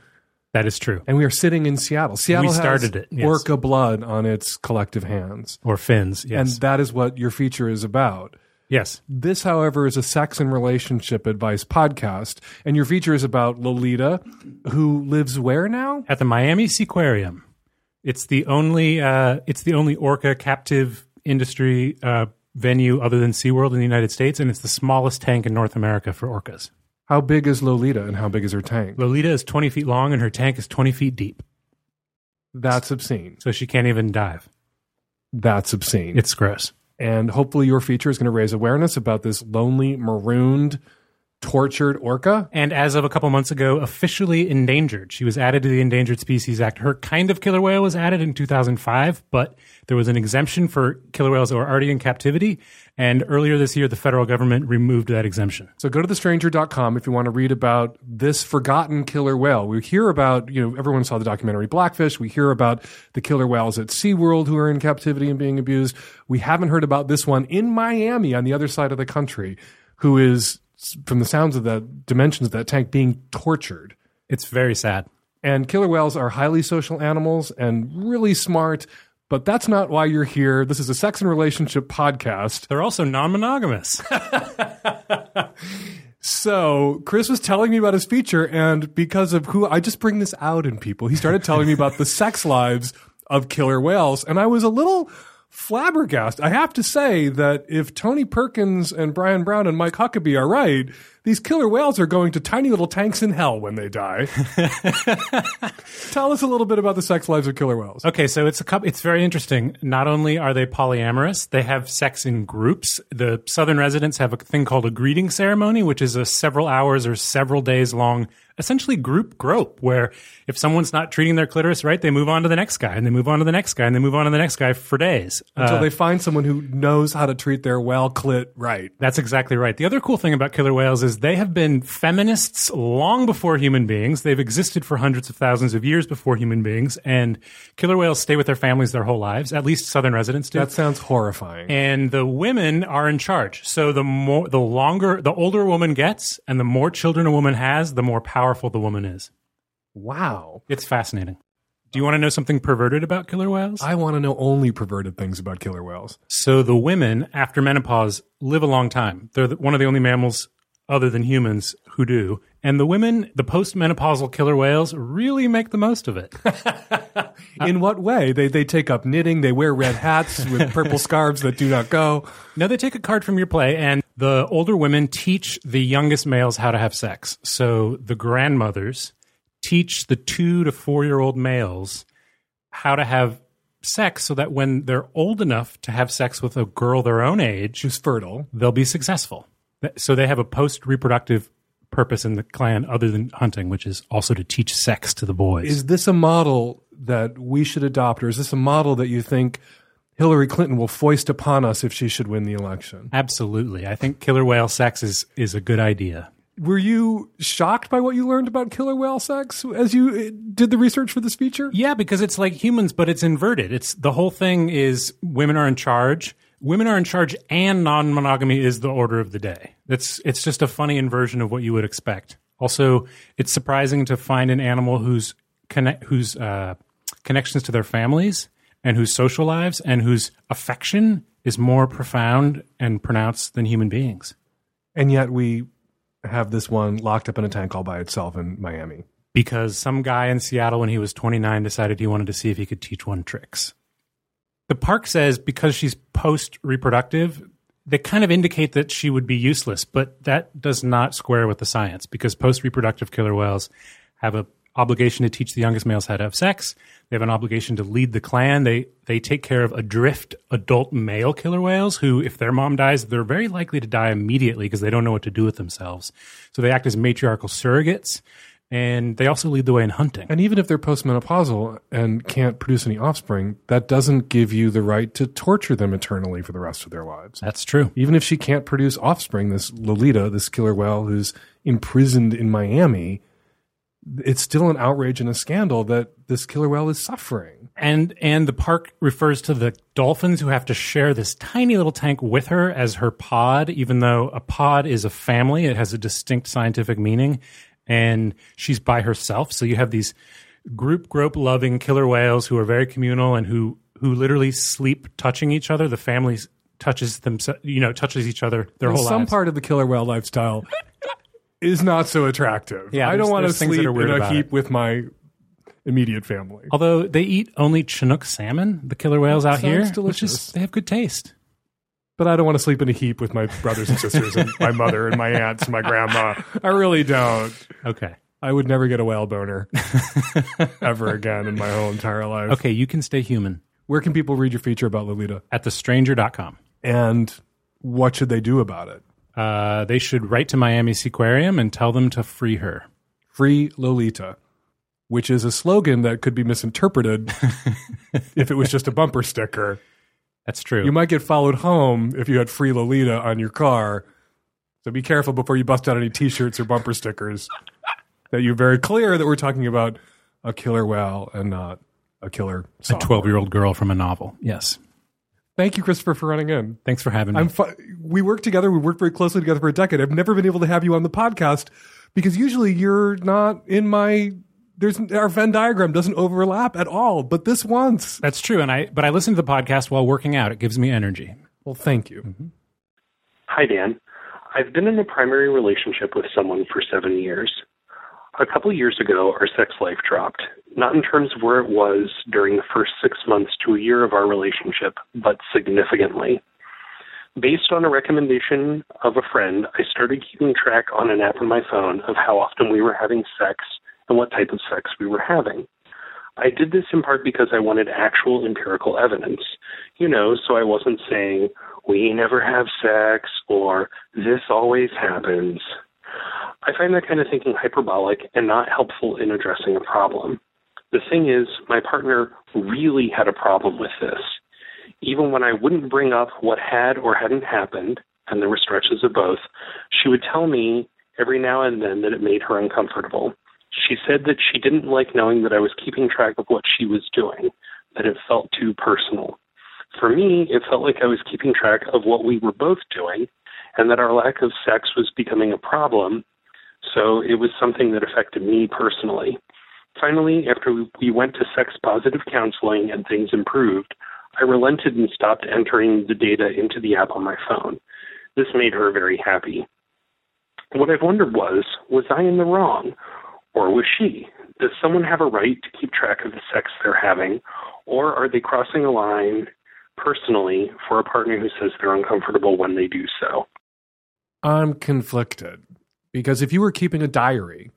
that is true. And we are sitting in Seattle. Seattle has started it, yes. orca blood on its collective hands. Or fins, yes. And that is what your feature is about. yes. This, however, is a sex and relationship advice podcast. And your feature is about Lolita, who lives where now? At the Miami Seaquarium. It's the only uh, it's the only orca captive industry uh, venue other than SeaWorld in the United States, and it's the smallest tank in North America for orcas. How big is Lolita and how big is her tank? Lolita is 20 feet long and her tank is 20 feet deep, That's obscene. so she can't even dive. That's obscene. It's gross. and hopefully your feature is going to raise awareness about this lonely, marooned, tortured orca. And as of a couple months ago, officially endangered. She was added to the Endangered Species Act. Her kind of killer whale was added in 2005, but there was an exemption for killer whales that were already in captivity. And earlier this year, the federal government removed that exemption. So go to thestranger.com if you want to read about this forgotten killer whale. We hear about, you know, everyone saw the documentary Blackfish. We hear about the killer whales at SeaWorld who are in captivity and being abused. We haven't heard about this one in Miami on the other side of the country who is, from the sounds of the dimensions of that tank, being tortured. It's very sad. And killer whales are highly social animals and really smart, but that's not why you're here. This is a sex and relationship podcast. They're also non monogamous. So Chris was telling me about his feature, and because of who I just bring this out in people, he started telling me about the sex lives of killer whales, and I was a little flabbergasted. I have to say that if Tony Perkins and Brian Brown and Mike Huckabee are right, these killer whales are going to tiny little tanks in hell when they die. Tell us a little bit about the sex lives of killer whales. Okay, so it's a couple, it's very interesting. Not only are they polyamorous, they have sex in groups. The southern residents have a thing called a greeting ceremony, which is a several hours or several days long, essentially group grope, where if someone's not treating their clitoris right, they move on to the next guy, and they move on to the next guy, and they move on to the next guy for days Until Uh, they find someone who knows how to treat their whale clit right. That's exactly right. The other cool thing about killer whales is they have been feminists long before human beings. They've existed for hundreds of thousands of years before human beings, and killer whales stay with their families their whole lives. At least southern residents do. That sounds horrifying. and the women are in charge. So the more, the longer, the older a woman gets, and the more children a woman has, the more powerful the woman is. Wow. It's fascinating. Do you want to know something perverted about killer whales? I want to know only perverted things about killer whales. So the women after menopause live a long time. They're the, one of the only mammals other than humans who do. And the women, the postmenopausal killer whales, really make the most of it. In what way? They they take up knitting. They wear red hats with purple scarves that do not go. No, they take a card from your play, and the older women teach the youngest males how to have sex. So the grandmothers teach the two to four year old males how to have sex so that when they're old enough to have sex with a girl their own age who's fertile, they'll be successful. So they have a post reproductive purpose in the clan other than hunting, which is also to teach sex to the boys. Is this a model that we should adopt, or is this a model that you think Hillary Clinton will foist upon us if she should win the election? Absolutely. I think killer whale sex is, is a good idea. Were you shocked by what you learned about killer whale sex as you uh, did the research for this feature? Yeah, because it's like humans, but it's inverted. It's the whole thing is women are in charge. Women are in charge, and non-monogamy is the order of the day. It's it's just a funny inversion of what you would expect. Also, it's surprising to find an animal whose connect whose uh, connections to their families and whose social lives and whose affection is more profound and pronounced than human beings. And yet we have this one locked up in a tank all by itself in Miami. because some guy in Seattle when he was 29 decided he wanted to see if he could teach one tricks. The park says because she's post reproductive, they kind of indicate that she would be useless, but that does not square with the science because post reproductive killer whales have a obligation to teach the youngest males how to have sex. They have an obligation to lead the clan. They they take care of adrift adult male killer whales who, if their mom dies, they're very likely to die immediately because they don't know what to do with themselves. So they act as matriarchal surrogates And they also lead the way in hunting. And even if they're postmenopausal and can't produce any offspring, that doesn't give you the right to torture them eternally for the rest of their lives. That's true. Even if she can't produce offspring, this Lolita, this killer whale who's imprisoned in Miami, it's still an outrage and a scandal that this killer whale is suffering. And and the park refers to the dolphins who have to share this tiny little tank with her as her pod, even though a pod is a family. It has a distinct scientific meaning. And she's by herself. So you have these group grope loving killer whales who are very communal and who who literally sleep touching each other. The family touches them, you know, touches each other their And whole some lives. part of the killer whale lifestyle is not so attractive. Yeah, I don't want to sleep are weird in a heap it. with my immediate family. Although they eat only Chinook salmon, the killer whales out here, delicious. is they have good taste. But I don't want to sleep in a heap with my brothers and sisters and my mother and my aunts and my grandma. I really don't. Okay. I would never get a whale boner ever again in my whole entire life. Okay, you can stay human. Where can people read your feature about Lolita? At thestranger.com. And what should they do about it? Uh, they should write to Miami Seaquarium and tell them to free her. Free Lolita, which is a slogan that could be misinterpreted if it was just a bumper sticker. That's true. You might get followed home if you had free Lolita on your car. So be careful before you bust out any t shirts or bumper stickers that you're very clear that we're talking about a killer whale and not a killer a 12 year old girl from a novel. Yes. Thank you, Christopher, for running in. Thanks for having me. I'm fu- we worked together. We worked very closely together for a decade. I've never been able to have you on the podcast because usually you're not in my. There's our Venn diagram doesn't overlap at all, but this once. That's true. And I, but I listen to the podcast while working out. It gives me energy. Well, thank you. Mm-hmm. Hi, Dan. I've been in a primary relationship with someone for seven years. A couple years ago, our sex life dropped, not in terms of where it was during the first six months to a year of our relationship, but significantly. Based on a recommendation of a friend, I started keeping track on an app on my phone of how often we were having sex and what type of sex we were having. I did this in part because I wanted actual empirical evidence, you know, so I wasn't saying, we never have sex or this always happens. I find that kind of thinking hyperbolic and not helpful in addressing a problem. The thing is, my partner really had a problem with this. Even when I wouldn't bring up what had or hadn't happened, and there were stretches of both, she would tell me every now and then that it made her uncomfortable. She said that she didn't like knowing that I was keeping track of what she was doing, that it felt too personal. For me, it felt like I was keeping track of what we were both doing, and that our lack of sex was becoming a problem, so it was something that affected me personally. Finally, after we- we went to sex positive counseling and things improved, I relented and stopped entering the data into the app on my phone. This made her very happy. What I've wondered was, was I in the wrong? Or was she? Does someone have a right to keep track of the sex they're having? Or are they crossing a line personally for a partner who says they're uncomfortable when they do so? I'm conflicted because if you were keeping a diary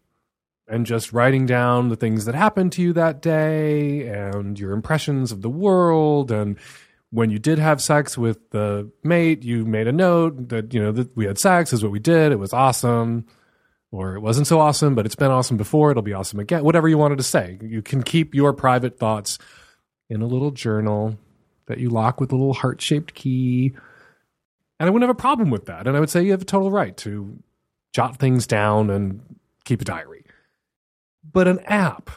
and just writing down the things that happened to you that day and your impressions of the world and when you did have sex with the mate you made a note that you know that we had sex is what we did it was awesome or it wasn't so awesome but it's been awesome before it'll be awesome again whatever you wanted to say you can keep your private thoughts in a little journal that you lock with a little heart-shaped key and I wouldn't have a problem with that. And I would say you have a total right to jot things down and keep a diary. But an app,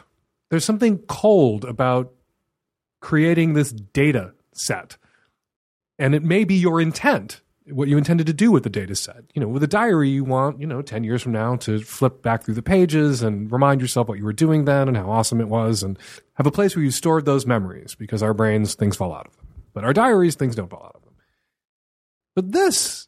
there's something cold about creating this data set. And it may be your intent, what you intended to do with the data set. You know, with a diary, you want, you know, 10 years from now to flip back through the pages and remind yourself what you were doing then and how awesome it was and have a place where you stored those memories because our brains, things fall out of them. But our diaries, things don't fall out of them. But this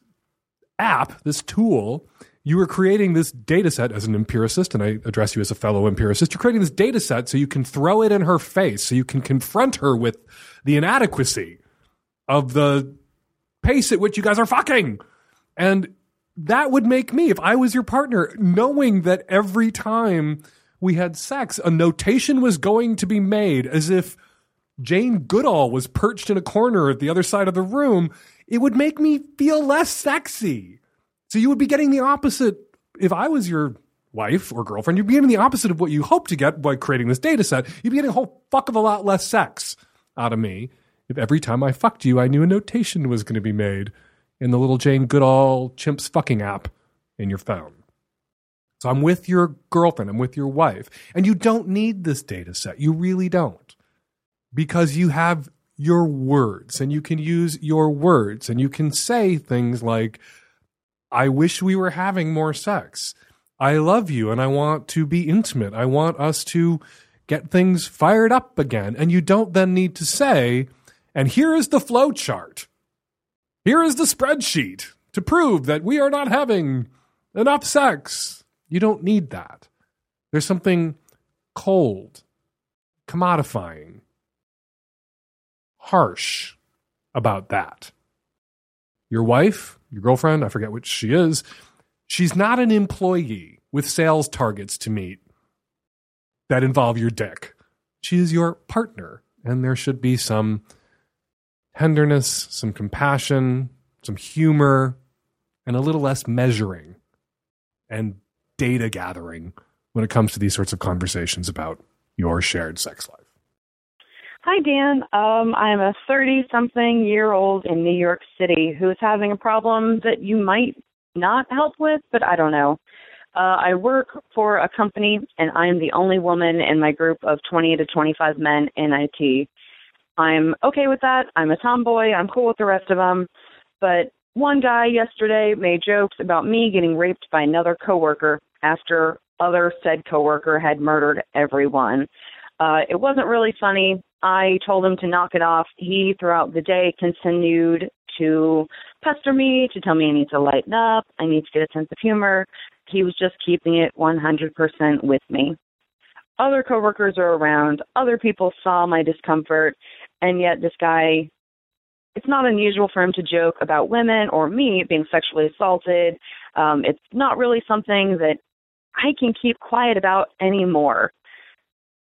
app, this tool, you are creating this data set as an empiricist, and I address you as a fellow empiricist. You're creating this data set so you can throw it in her face, so you can confront her with the inadequacy of the pace at which you guys are fucking. And that would make me, if I was your partner, knowing that every time we had sex, a notation was going to be made as if Jane Goodall was perched in a corner at the other side of the room, it would make me feel less sexy. So you would be getting the opposite if I was your wife or girlfriend, you'd be getting the opposite of what you hope to get by creating this data set. You'd be getting a whole fuck of a lot less sex out of me if every time I fucked you, I knew a notation was going to be made in the little Jane Goodall chimps fucking app in your phone. So I'm with your girlfriend, I'm with your wife, and you don't need this data set. You really don't. Because you have your words and you can use your words and you can say things like, I wish we were having more sex. I love you and I want to be intimate. I want us to get things fired up again. And you don't then need to say, and here is the flow chart. Here is the spreadsheet to prove that we are not having enough sex. You don't need that. There's something cold, commodifying, harsh about that. Your wife, your girlfriend, I forget which she is, she's not an employee with sales targets to meet that involve your dick. She is your partner, and there should be some tenderness, some compassion, some humor, and a little less measuring and data gathering when it comes to these sorts of conversations about your shared sex life. Hi, Dan. Um, I'm a 30 something year old in New York City who is having a problem that you might not help with, but I don't know. Uh, I work for a company and I am the only woman in my group of 20 to 25 men in IT. I'm okay with that. I'm a tomboy. I'm cool with the rest of them. But one guy yesterday made jokes about me getting raped by another coworker after other said coworker had murdered everyone. Uh, it wasn't really funny. I told him to knock it off. He, throughout the day, continued to pester me, to tell me I need to lighten up, I need to get a sense of humor. He was just keeping it 100% with me. Other coworkers are around. Other people saw my discomfort, and yet this guy it's not unusual for him to joke about women or me being sexually assaulted. Um, it's not really something that I can keep quiet about anymore.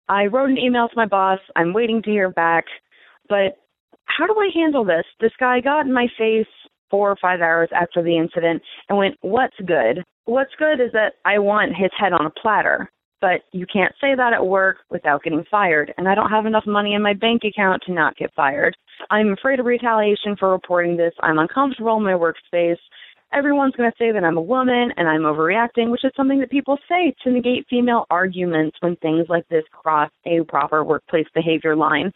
I wrote an email to my boss. I'm waiting to hear back. But how do I handle this? This guy got in my face four or five hours after the incident and went, What's good? What's good is that I want his head on a platter but you can't say that at work without getting fired. And I don't have enough money in my bank account to not get fired. I'm afraid of retaliation for reporting this. I'm uncomfortable in my workspace. Everyone's going to say that I'm a woman and I'm overreacting, which is something that people say to negate female arguments when things like this cross a proper workplace behavior line.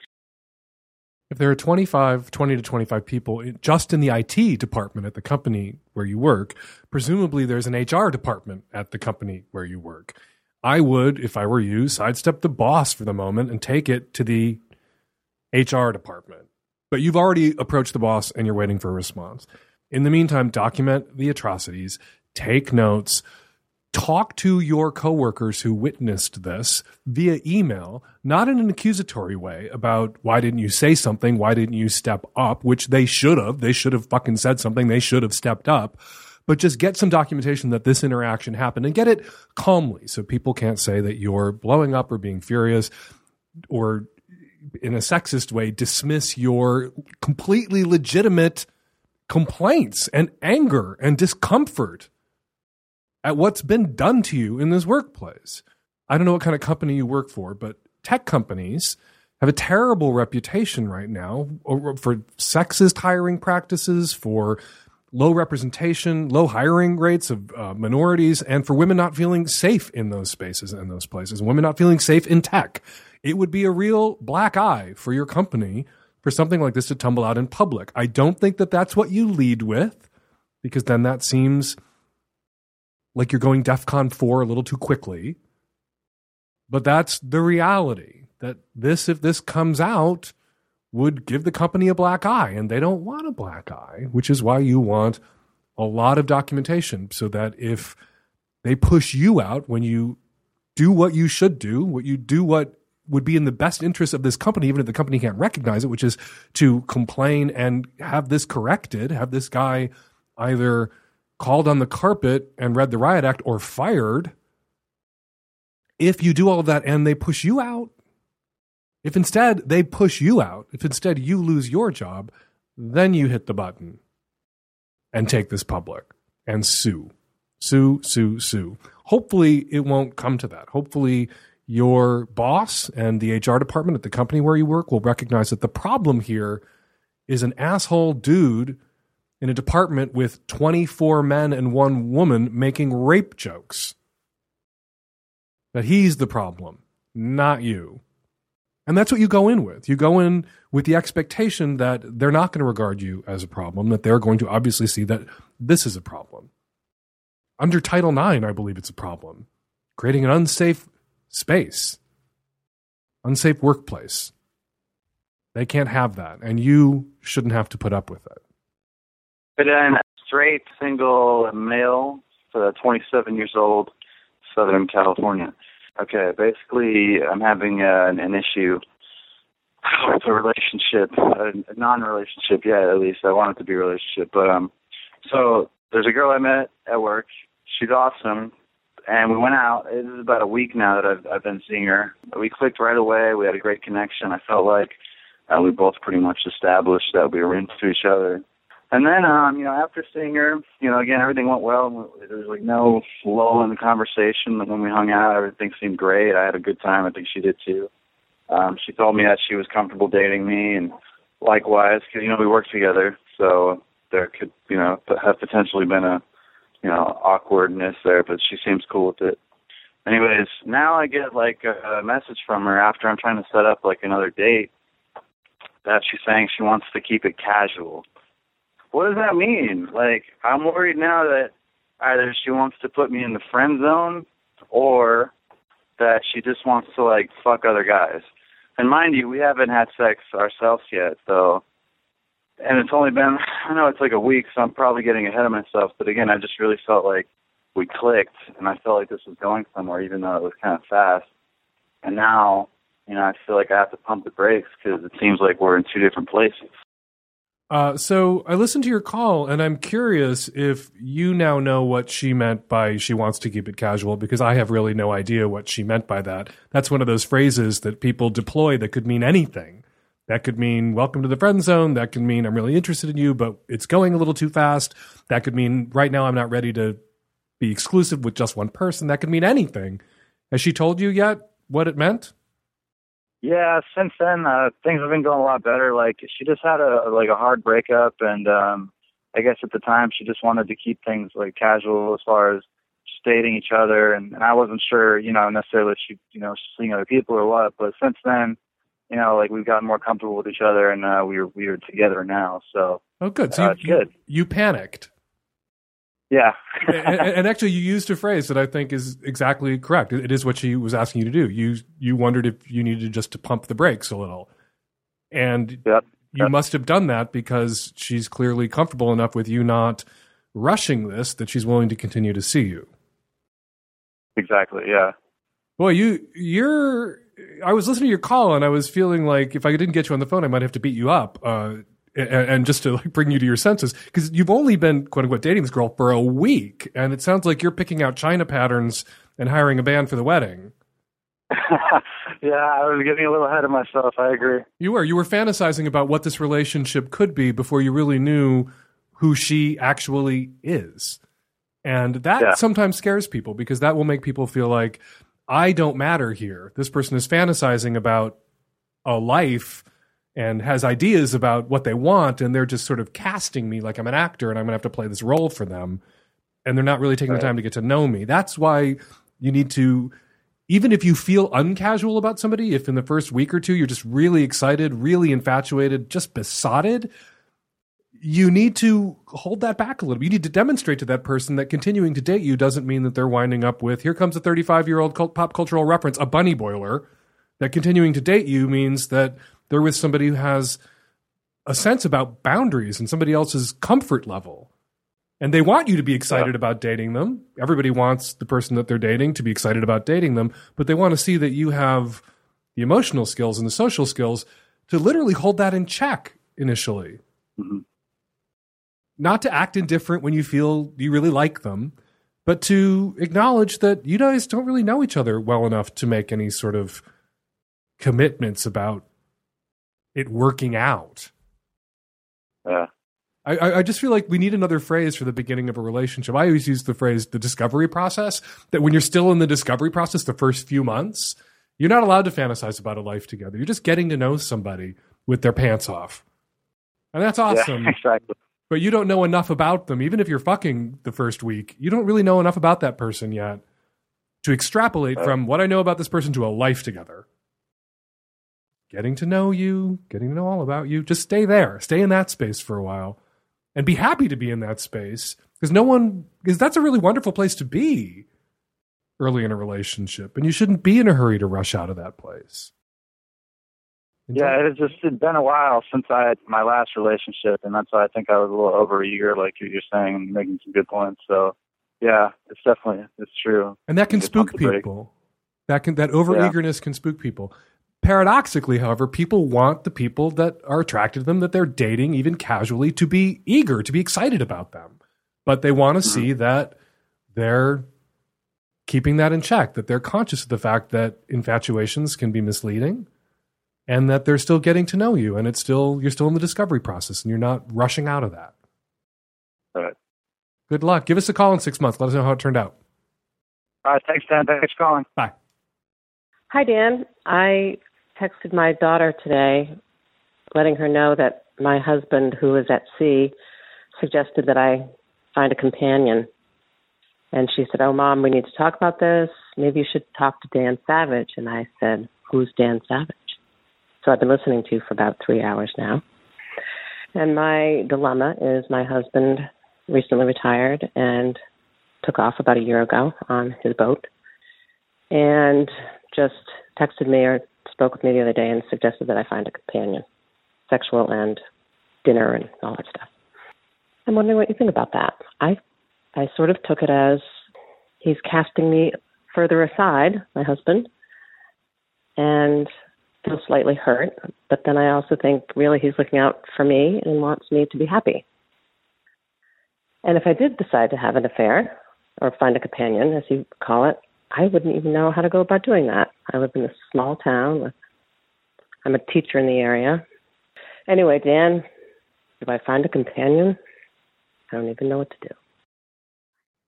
If there are 25, 20 to 25 people just in the IT department at the company where you work, presumably there's an HR department at the company where you work. I would, if I were you, sidestep the boss for the moment and take it to the HR department. But you've already approached the boss and you're waiting for a response. In the meantime, document the atrocities, take notes, talk to your coworkers who witnessed this via email, not in an accusatory way about why didn't you say something? Why didn't you step up? Which they should have. They should have fucking said something. They should have stepped up but just get some documentation that this interaction happened and get it calmly so people can't say that you're blowing up or being furious or in a sexist way dismiss your completely legitimate complaints and anger and discomfort at what's been done to you in this workplace. I don't know what kind of company you work for, but tech companies have a terrible reputation right now for sexist hiring practices, for low representation, low hiring rates of uh, minorities, and for women not feeling safe in those spaces and those places, women not feeling safe in tech. It would be a real black eye for your company for something like this to tumble out in public. I don't think that that's what you lead with, because then that seems like you're going DEFCON 4 a little too quickly. But that's the reality that this, if this comes out, would give the company a black eye, and they don't want a black eye, which is why you want a lot of documentation so that if they push you out when you do what you should do, what you do what would be in the best interest of this company, even if the company can't recognize it, which is to complain and have this corrected, have this guy either called on the carpet and read the riot act or fired. If you do all of that and they push you out, if instead they push you out, if instead you lose your job, then you hit the button and take this public and sue. Sue, sue, sue. hopefully it won't come to that. Hopefully your boss and the HR department at the company where you work will recognize that the problem here is an asshole dude in a department with 24 men and one woman making rape jokes. That he's the problem, not you. And that's what you go in with. You go in with the expectation that they're not going to regard you as a problem, that they're going to obviously see that this is a problem. Under Title IX, I believe it's a problem. Creating an unsafe space, unsafe workplace. They can't have that, and you shouldn't have to put up with it. But then, straight, single, male, uh, 27 years old, Southern California. Okay, basically, I'm having uh, an, issue with a relationship, a, non-relationship. Yeah, at least I want it to be a relationship. But um, so there's a girl I met at work. She's awesome, and we went out. It is about a week now that I've I've been seeing her. We clicked right away. We had a great connection. I felt like uh, we both pretty much established that we were into each other. And then, um, you know, after seeing her, you know, again, everything went well. There was like no lull in the conversation. When we hung out, everything seemed great. I had a good time. I think she did too. Um, she told me that she was comfortable dating me, and likewise, cause, you know, we worked together, so there could, you know, have potentially been a, you know, awkwardness there. But she seems cool with it. Anyways, now I get like a, a message from her after I'm trying to set up like another date that she's saying she wants to keep it casual what does that mean? Like, I'm worried now that either she wants to put me in the friend zone or that she just wants to like fuck other guys. And mind you, we haven't had sex ourselves yet, so and it's only been I know it's like a week, so I'm probably getting ahead of myself. But again, I just really felt like we clicked, and I felt like this was going somewhere, even though it was kind of fast. And now, you know, I feel like I have to pump the brakes because it seems like we're in two different places. Uh, so I listened to your call, and I'm curious if you now know what she meant by she wants to keep it casual, because I have really no idea what she meant by that. That's one of those phrases that people deploy that could mean anything. That could mean welcome to the friend zone. That could mean I'm really interested in you, but it's going a little too fast. That could mean right now I'm not ready to be exclusive with just one person. That could mean anything. Has she told you yet what it meant? Yeah, since then uh, things have been going a lot better. Like she just had a like a hard breakup, and um, I guess at the time she just wanted to keep things like casual as far as just dating each other, and, and I wasn't sure, you know, necessarily if she, you know, seeing other people or what. But since then, you know, like we've gotten more comfortable with each other, and uh, we are we are together now. So oh, good. So uh, you, good. You, you panicked. Yeah. and, and, actually, you used a phrase that I think is exactly correct. It is what she was asking you to do. You you wondered if you needed just to pump the brakes a little, and yep. you Yep. must have done that because she's clearly comfortable enough with you not rushing this that she's willing to continue to see you. Exactly. Yeah. Boy, you you're. I was listening to your call and I was feeling like if I didn't get you on the phone, I might have to beat you up. Uh, and, just to like bring you to your senses, because you've only been quote unquote dating this girl for a week, and it sounds like you're picking out China patterns and hiring a band for the wedding. yeah, I was getting a little ahead of myself. I agree. You were you were fantasizing about what this relationship could be before you really knew who she actually is. And that Yeah. sometimes scares people because that will make people feel like I don't matter here. This person is fantasizing about a life and has ideas about what they want and they're just sort of casting me like I'm an actor and I'm going to have to play this role for them and they're not really taking Right. the time to get to know me. That's why you need to even if you feel uncasual about somebody, if in the first week or two you're just really excited, really infatuated, just besotted, you need to hold that back a little. You need to demonstrate to that person that continuing to date you doesn't mean that they're winding up with here comes a 35 year old cult, pop cultural reference, a bunny boiler. That continuing to date you means that they're with somebody who has a sense about boundaries and somebody else's comfort level. And they want you to be excited about dating them. Everybody wants the person that they're dating to be excited about dating them, but they want to see that you have the emotional skills and the social skills to literally hold that in check initially. Mm-hmm. Not to act indifferent when you feel you really like them, but to acknowledge that you guys don't really know each other well enough to make any sort of commitments about it working out. Yeah. I, I, just feel like we need another phrase for the beginning of a relationship. I always use the phrase the discovery process. That when you're still in the discovery process, the first few months, you're not allowed to fantasize about a life together. You're just getting to know somebody with their pants off, and that's awesome. Yeah, exactly. But you don't know enough about them, even if you're fucking the first week. You don't really know enough about that person yet to extrapolate uh. from what I know about this person to a life together. Getting to know you, getting to know all about you. Just stay there, stay in that space for a while, and be happy to be in that space because no one because that's a really wonderful place to be early in a relationship, and you shouldn't be in a hurry to rush out of that place. Yeah, it has just it's been a while since I had my last relationship, and that's why I think I was a little over eager, like you're saying, and making some good points. So, yeah, it's definitely it's true. and that can spook people. That can that over eagerness can spook people. Paradoxically, however, people want the people that are attracted to them that they're dating, even casually, to be eager, to be excited about them. But they want to mm-hmm. see that they're keeping that in check, that they're conscious of the fact that infatuations can be misleading and that they're still getting to know you and it's still you're still in the discovery process and you're not rushing out of that. All right. Good luck. Give us a call in six months. Let us know how it turned out. All right, thanks, Dan. Thanks for calling. Bye. Hi, Dan. I texted my daughter today, letting her know that my husband, who is at sea, suggested that I find a companion. And she said, Oh, mom, we need to talk about this. Maybe you should talk to Dan Savage. And I said, Who's Dan Savage? So I've been listening to you for about three hours now. And my dilemma is my husband recently retired and took off about a year ago on his boat and just texted me or spoke with me the other day and suggested that I find a companion, sexual and dinner and all that stuff. I'm wondering what you think about that. I I sort of took it as he's casting me further aside, my husband, and feel slightly hurt. But then I also think really he's looking out for me and wants me to be happy. And if I did decide to have an affair or find a companion, as you call it, I wouldn't even know how to go about doing that. I live in a small town. With, I'm a teacher in the area. Anyway, Dan, if I find a companion, I don't even know what to do.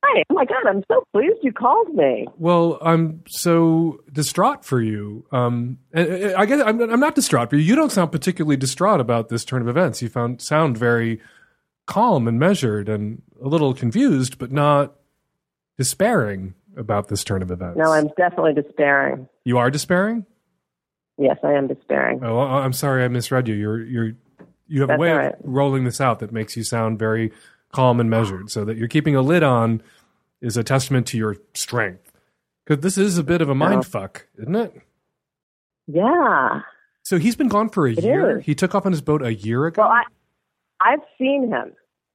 Hi, oh my God, I'm so pleased you called me. Well, I'm so distraught for you. Um, and- and I guess I'm, I'm not distraught for you. You don't sound particularly distraught about this turn of events. You found sound very calm and measured and a little confused, but not despairing about this turn of events. No, I'm definitely despairing. You are despairing. Yes, I am despairing. Oh, I'm sorry, I misread you. You're you're you have a way all of rolling this out that makes you sound very calm and measured. So that you're keeping a lid on is a testament to your strength. Because this is a bit of a mind fuck, isn't it? Yeah. So he's been gone for a It year. is. He took off on his boat a year ago. Well, I, I've seen him.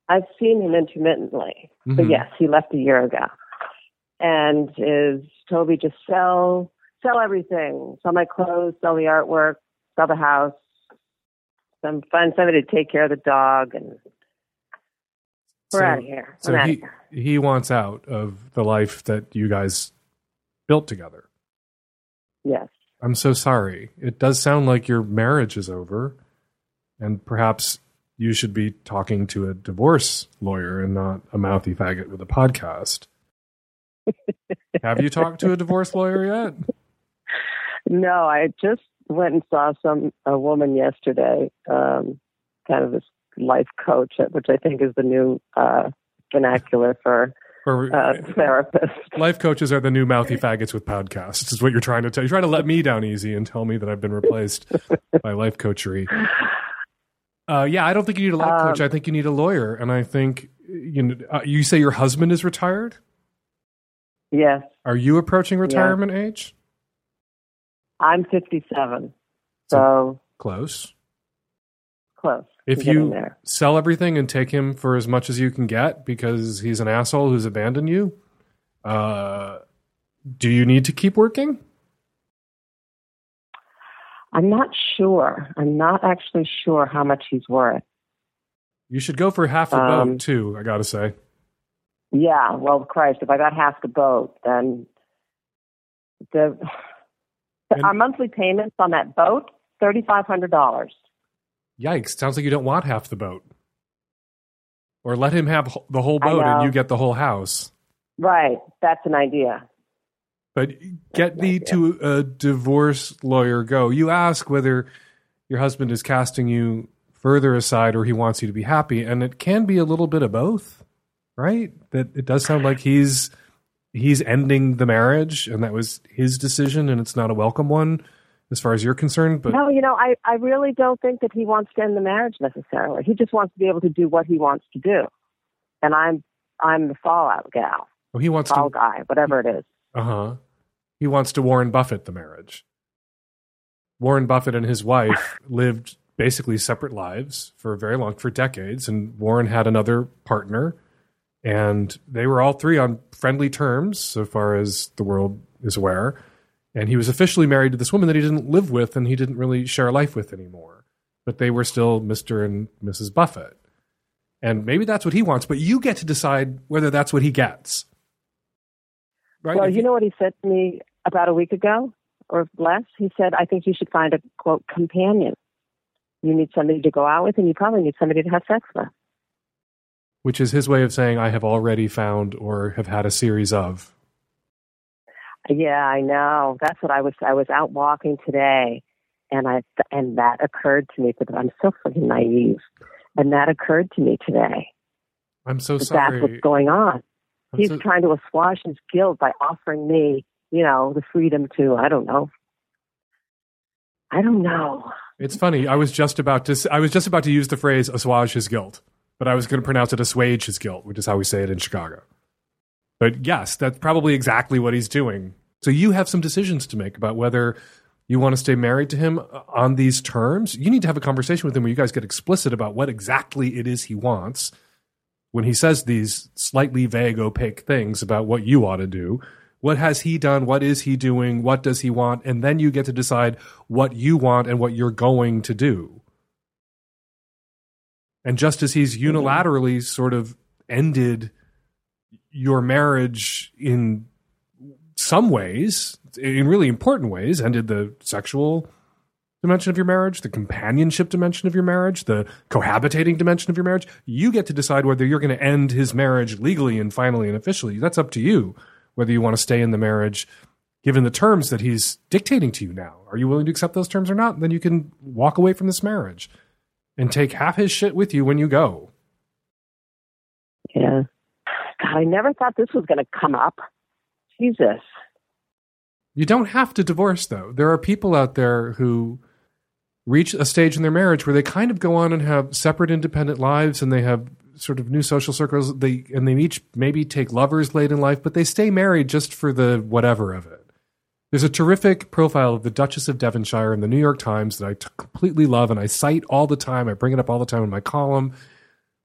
I've seen him intermittently. But Mhm. yes, he left a year ago. And is Toby just sell sell everything. Sell my clothes, sell the artwork, sell the house. Some find somebody to take care of the dog and we're So- out of here. So I'm he he wants out of the life that you guys built together. Yes. I'm so sorry. It does sound like your marriage is over, and perhaps you should be talking to a divorce lawyer and not a mouthy faggot with a podcast. Have you talked to a divorce lawyer yet? No, I just went and saw some a woman yesterday, um, kind of this life coach, which I think is the new uh, vernacular for Or uh, therapist. life coaches are the new mouthy faggots with podcasts. Is what you're trying to tell. You're trying to let me down easy and tell me that I've been replaced by life coachery. Uh, yeah, I don't think you need a life coach. Um, I think you need a lawyer. And I think you know. Uh, you say your husband is retired. Yes, Are you approaching retirement age? I'm 57, so Close. close. If you there. sell everything and take him for as much as you can get because he's an asshole who's abandoned you, uh, do you need to keep working? I'm not sure. I'm not actually sure how much he's worth. You should go for half the Um, boat too. I got to say. Yeah, well, Christ, if I got half the boat, then the our monthly payments on that boat thirty five hundred dollars. Yikes! Sounds like you don't want half the boat. Or let him have the whole boat and you get the whole house. Right. That's an idea. But get thee to a divorce lawyer go. You ask whether your husband is casting you further aside or he wants you to be happy. And it can be a little bit of both, right? That it does sound like he's he's ending the marriage and that was his decision and it's not a welcome one as far as you're concerned. But no, you know, I, I really don't think that he wants to end the marriage necessarily. He just wants to be able to do what he wants to do. And I'm I'm the fallout gal. oh, he wants Fall to guy, whatever it is. Uh-huh. He wants to Warren Buffett the marriage. Warren Buffett and his wife lived basically separate lives for a very long for decades and Warren had another partner and they were all three on friendly terms so far as the world is aware and he was officially married to this woman that he didn't live with and he didn't really share a life with anymore but they were still Mr. and Mrs. Buffett and maybe that's what he wants but you get to decide whether that's what he gets right Well, you know what he said to me about a week ago or less? He said, I think you should find a quote companion. You need somebody to go out with and you probably need somebody to have sex with. Which is his way of saying I have already found or have had a series of. Yeah, I know. That's what I was. I was out walking today, and I and that occurred to me. But I'm so fucking naive, and that occurred to me today. I'm so sorry. That's what's going on. I'm He's so- trying to assuage his guilt by offering me, you know, the freedom to. I don't know. I don't know. It's funny. I was just about to. I was just about to use the phrase "assuage his guilt," but I was going to pronounce it "assuage his guilt," which is how we say it in Chicago. But yes, that's probably exactly what he's doing. So you have some decisions to make about whether you want to stay married to him uh, on these terms. You need to have a conversation with him where you guys get explicit about what exactly it is he wants when he says these slightly vague, opaque things about what you ought to do. What has he done? What is he doing? What does he want? And then you get to decide what you want and what you're going to do. And just as he's mm-hmm. unilaterally sort of ended your marriage in some ways, in really important ways, ended the sexual dimension of your marriage, the companionship dimension of your marriage, the cohabitating dimension of your marriage, you get to decide whether you're going to end his marriage legally and finally and officially. That's up to you whether you want to stay in the marriage given the terms that he's dictating to you now. Are you willing to accept those terms or not? Then you can walk away from this marriage and take half his shit with you when you go. Yeah. God, I never thought this was going to come up. Jesus. You don't have to divorce, though. There are people out there who reach a stage in their marriage where they kind of go on and have separate, independent lives, and they have sort of new social circles. They and they each maybe take lovers late in life, but they stay married just for the whatever of it. There's a terrific profile of the Duchess of Devonshire in the New York Times that I t- completely love, and I cite all the time. I bring it up all the time in my column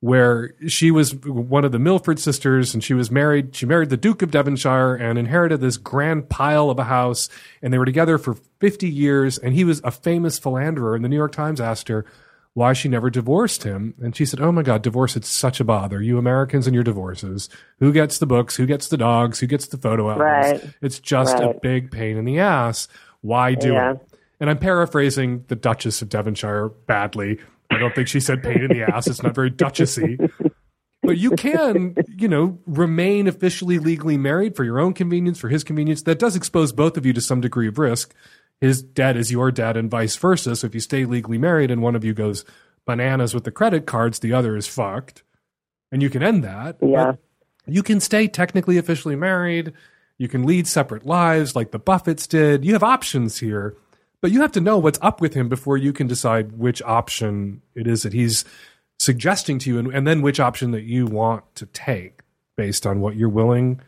where she was one of the Mitford sisters and she was married. She married the Duke of Devonshire and inherited this grand pile of a house. And they were together for 50 years. And he was a famous philanderer. And the New York Times asked her why she never divorced him. And she said, Oh my God, divorce, it's such a bother. You Americans and your divorces. Who gets the books? Who gets the dogs? Who gets the photo albums? Right. It's just a big pain in the ass. Why do Yeah. it? And I'm paraphrasing the Duchess of Devonshire badly. I don't think she said pain in the ass. It's not very duchessy. But you can, you know, remain officially legally married for your own convenience, for his convenience. That does expose both of you to some degree of risk. His debt is your debt and vice versa. So if you stay legally married and one of you goes bananas with the credit cards, the other is fucked. And you can end that. Yeah. You can stay technically officially married. You can lead separate lives like the Buffetts did. You have options here, but you have to know what's up with him before you can decide which option it is that he's suggesting to you and, and then which option that you want to take based on what you're willing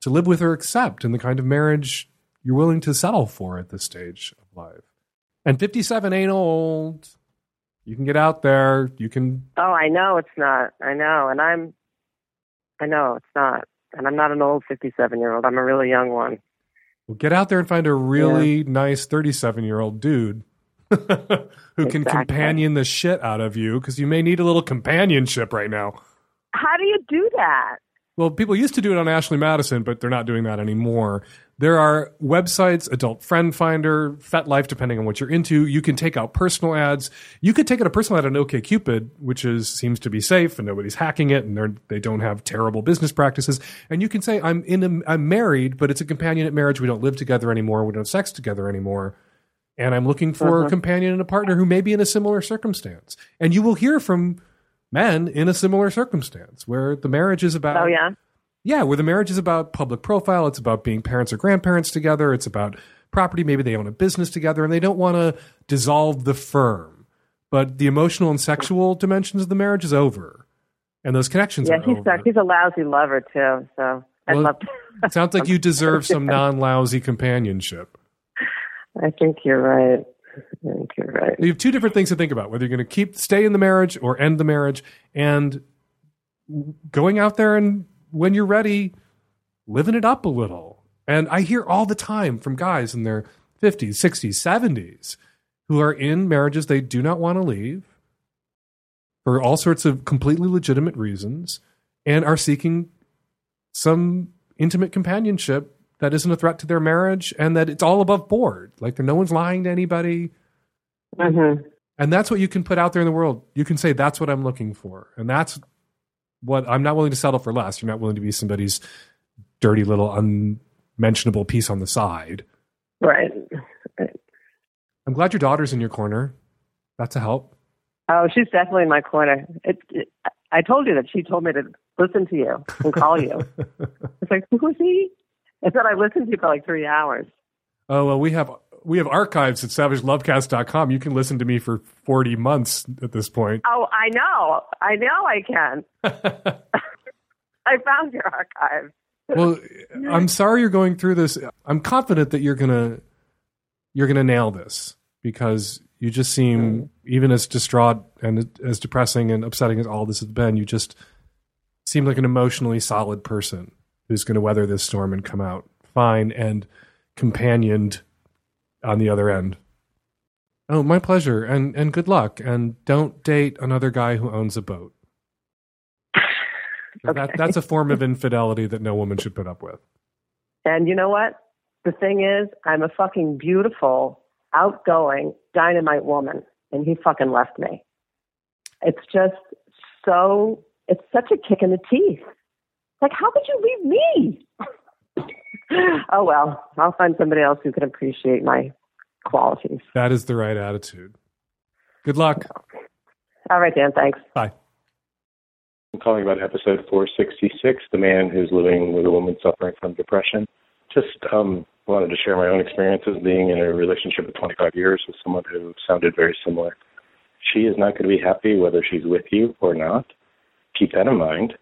to live with or accept and the kind of marriage you're willing to settle for at this stage of life. And 57 ain't old. You can get out there. You can Oh, I know it's not. I know, and I'm. I know it's not, and I'm not an old 57 year old. I'm a really young one. Well, get out there and find a really nice 37 year old dude who can companion the shit out of you because you may need a little companionship right now. How do you do that? Well, people used to do it on Ashley Madison, but they're not doing that anymore. There are websites, Adult Friend Finder, FetLife, depending on what you're into. You can take out personal ads. You could take out a personal ad on OKCupid, which is seems to be safe and nobody's hacking it, and they don't have terrible business practices. And you can say, "I'm in, a, I'm married, but it's a companionate marriage. We don't live together anymore. We don't have sex together anymore." And I'm looking for Uh-huh. a companion and a partner who may be in a similar circumstance. And you will hear from men in a similar circumstance where the marriage is about Oh yeah. Yeah, where the marriage is about public profile, it's about being parents or grandparents together, it's about property, maybe they own a business together and they don't want to dissolve the firm. But the emotional and sexual dimensions of the marriage is over. And those connections Yeah, are he's over. he's a lousy lover too. So I'd Well, love. It sounds like you deserve some non-lousy companionship. I think you're right. I think you're right. You have two different things to think about: whether you're going to keep stay in the marriage or end the marriage, and going out there and when you're ready, living it up a little. And I hear all the time from guys in their 50s, 60s, 70s who are in marriages they do not want to leave for all sorts of completely legitimate reasons and are seeking some intimate companionship that isn't a threat to their marriage and that it's all above board. Like no one's lying to anybody. Mm-hmm. And that's what you can put out there in the world. You can say, that's what I'm looking for. And that's what I'm not willing to settle for less. You're not willing to be somebody's dirty little unmentionable piece on the side. Right. I'm glad your daughter's in your corner. That's a help. Oh, she's definitely in my corner. It, it, I told you that she told me to listen to you and call you. it's like, who is he? I said I listened to you for like three hours. Oh, well, we have we have archives at savagelovecast.com. You can listen to me for 40 months at this point. Oh, I know. I know I can. I found your archive. Well, I'm sorry you're going through this. I'm confident that you're gonna you're gonna nail this because you just seem hmm. even as distraught and as depressing and upsetting as all this has been. You just seem like an emotionally solid person who's going to weather this storm and come out fine and companioned on the other end. Oh, my pleasure, and and good luck. And don't date another guy who owns a boat. That, that's a form of infidelity that no woman should put up with. And you know what? The thing is, I'm a fucking beautiful, outgoing, dynamite woman, and he fucking left me. It's just so, it's such a kick in the teeth. Like, how could you leave me? oh, well, I'll find somebody else who can appreciate my qualities. That is the right attitude. Good luck. All right, Dan, thanks. Bye. I'm calling about episode 466, the man who's living with a woman suffering from depression. Just um, wanted to share my own experiences being in a relationship of 25 years with someone who sounded very similar. She is not going to be happy whether she's with you or not. Keep that in mind.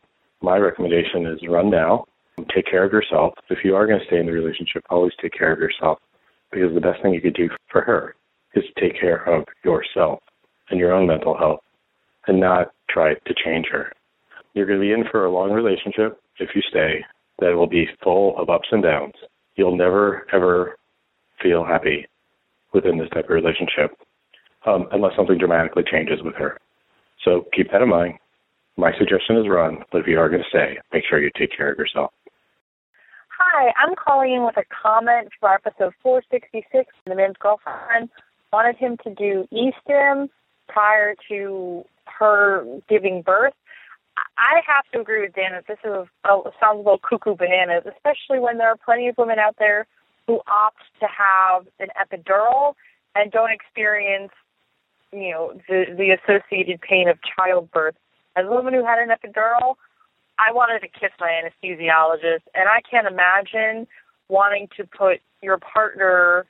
My recommendation is run now. Take care of yourself. If you are going to stay in the relationship, always take care of yourself because the best thing you could do for her is to take care of yourself and your own mental health and not try to change her. You're going to be in for a long relationship if you stay that will be full of ups and downs. You'll never, ever feel happy within this type of relationship um, unless something dramatically changes with her. So keep that in mind. My suggestion is run, but if you are going to stay, make sure you take care of yourself. Hi, I'm calling in with a comment for our episode 466. The man's girlfriend wanted him to do e-stim prior to her giving birth. I have to agree with Dan that this is a, sounds a little cuckoo bananas, especially when there are plenty of women out there who opt to have an epidural and don't experience, you know, the the associated pain of childbirth. As a woman who had an epidural, I wanted to kiss my anesthesiologist, and I can't imagine wanting to put your partner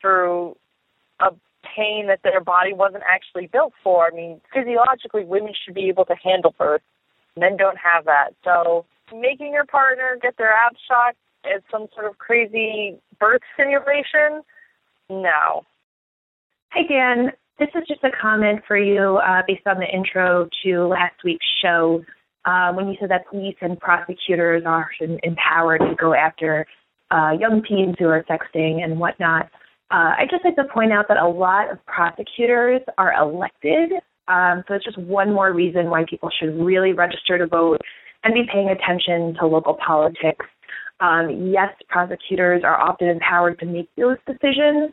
through a pain that their body wasn't actually built for. I mean, physiologically, women should be able to handle birth. Men don't have that. So making your partner get their abs shot as some sort of crazy birth simulation, no. Hi, Dan. This is just a comment for you uh, based on the intro to last week's show uh, when you said that police and prosecutors are empowered to go after uh, young teens who are sexting and whatnot. Uh, I just like to point out that a lot of prosecutors are elected, um, so it's just one more reason why people should really register to vote and be paying attention to local politics. Um, yes, prosecutors are often empowered to make those decisions,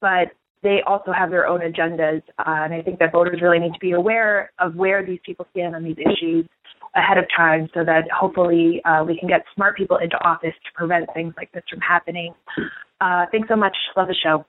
but they also have their own agendas. Uh, and I think that voters really need to be aware of where these people stand on these issues ahead of time so that hopefully uh, we can get smart people into office to prevent things like this from happening. Uh, thanks so much. Love the show.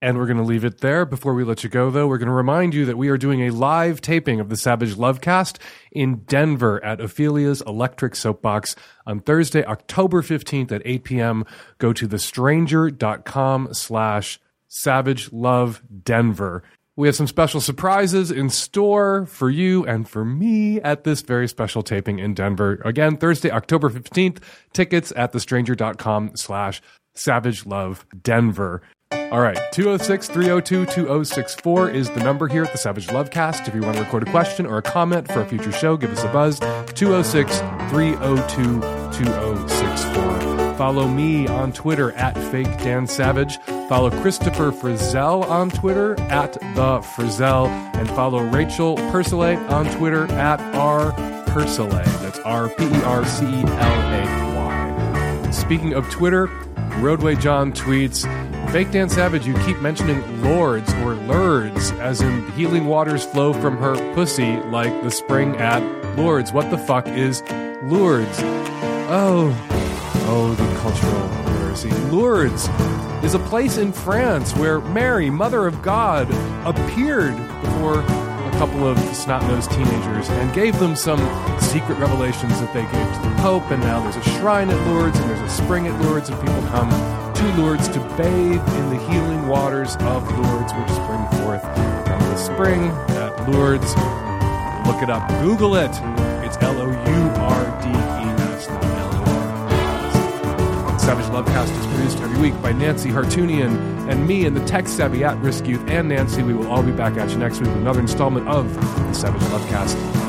And we're going to leave it there. Before we let you go, though, we're going to remind you that we are doing a live taping of the Savage Lovecast in Denver at Ophelia's Electric Soapbox on Thursday, October 15th at 8 p.m. Go to thestranger.com slash Savage Love Denver. We have some special surprises in store for you and for me at this very special taping in Denver. Again, Thursday, October 15th. Tickets at thestranger.com slash Savage Love Denver. All right, 206 302 2064 is the number here at the Savage Lovecast. If you want to record a question or a comment for a future show, give us a buzz 206 302 2064. Follow me on Twitter at Fake Dan Savage. Follow Christopher Frizzelle on Twitter at The Frizzell. And follow Rachel Percelay on Twitter at R Percelay. That's R P E R C E L A Y. Speaking of Twitter, Roadway John tweets, Fake Dan Savage, you keep mentioning lords or lurds, as in healing waters flow from her pussy like the spring at Lourdes. What the fuck is Lourdes? Oh, oh, the cultural literacy. Lourdes is a place in France where Mary, Mother of God, appeared before a couple of snot-nosed teenagers and gave them some secret revelations that they gave to the Pope. And now there's a shrine at Lourdes and there's a spring at Lourdes, and people come to Lourdes to bathe in the healing waters of Lourdes, which spring forth from the spring at Lourdes. Look it up. Google it. It's L O U R Savage Lovecast is produced every week by Nancy Hartunian and me and the tech savvy at risk youth and Nancy. We will all be back at you next week with another installment of the Savage Lovecast.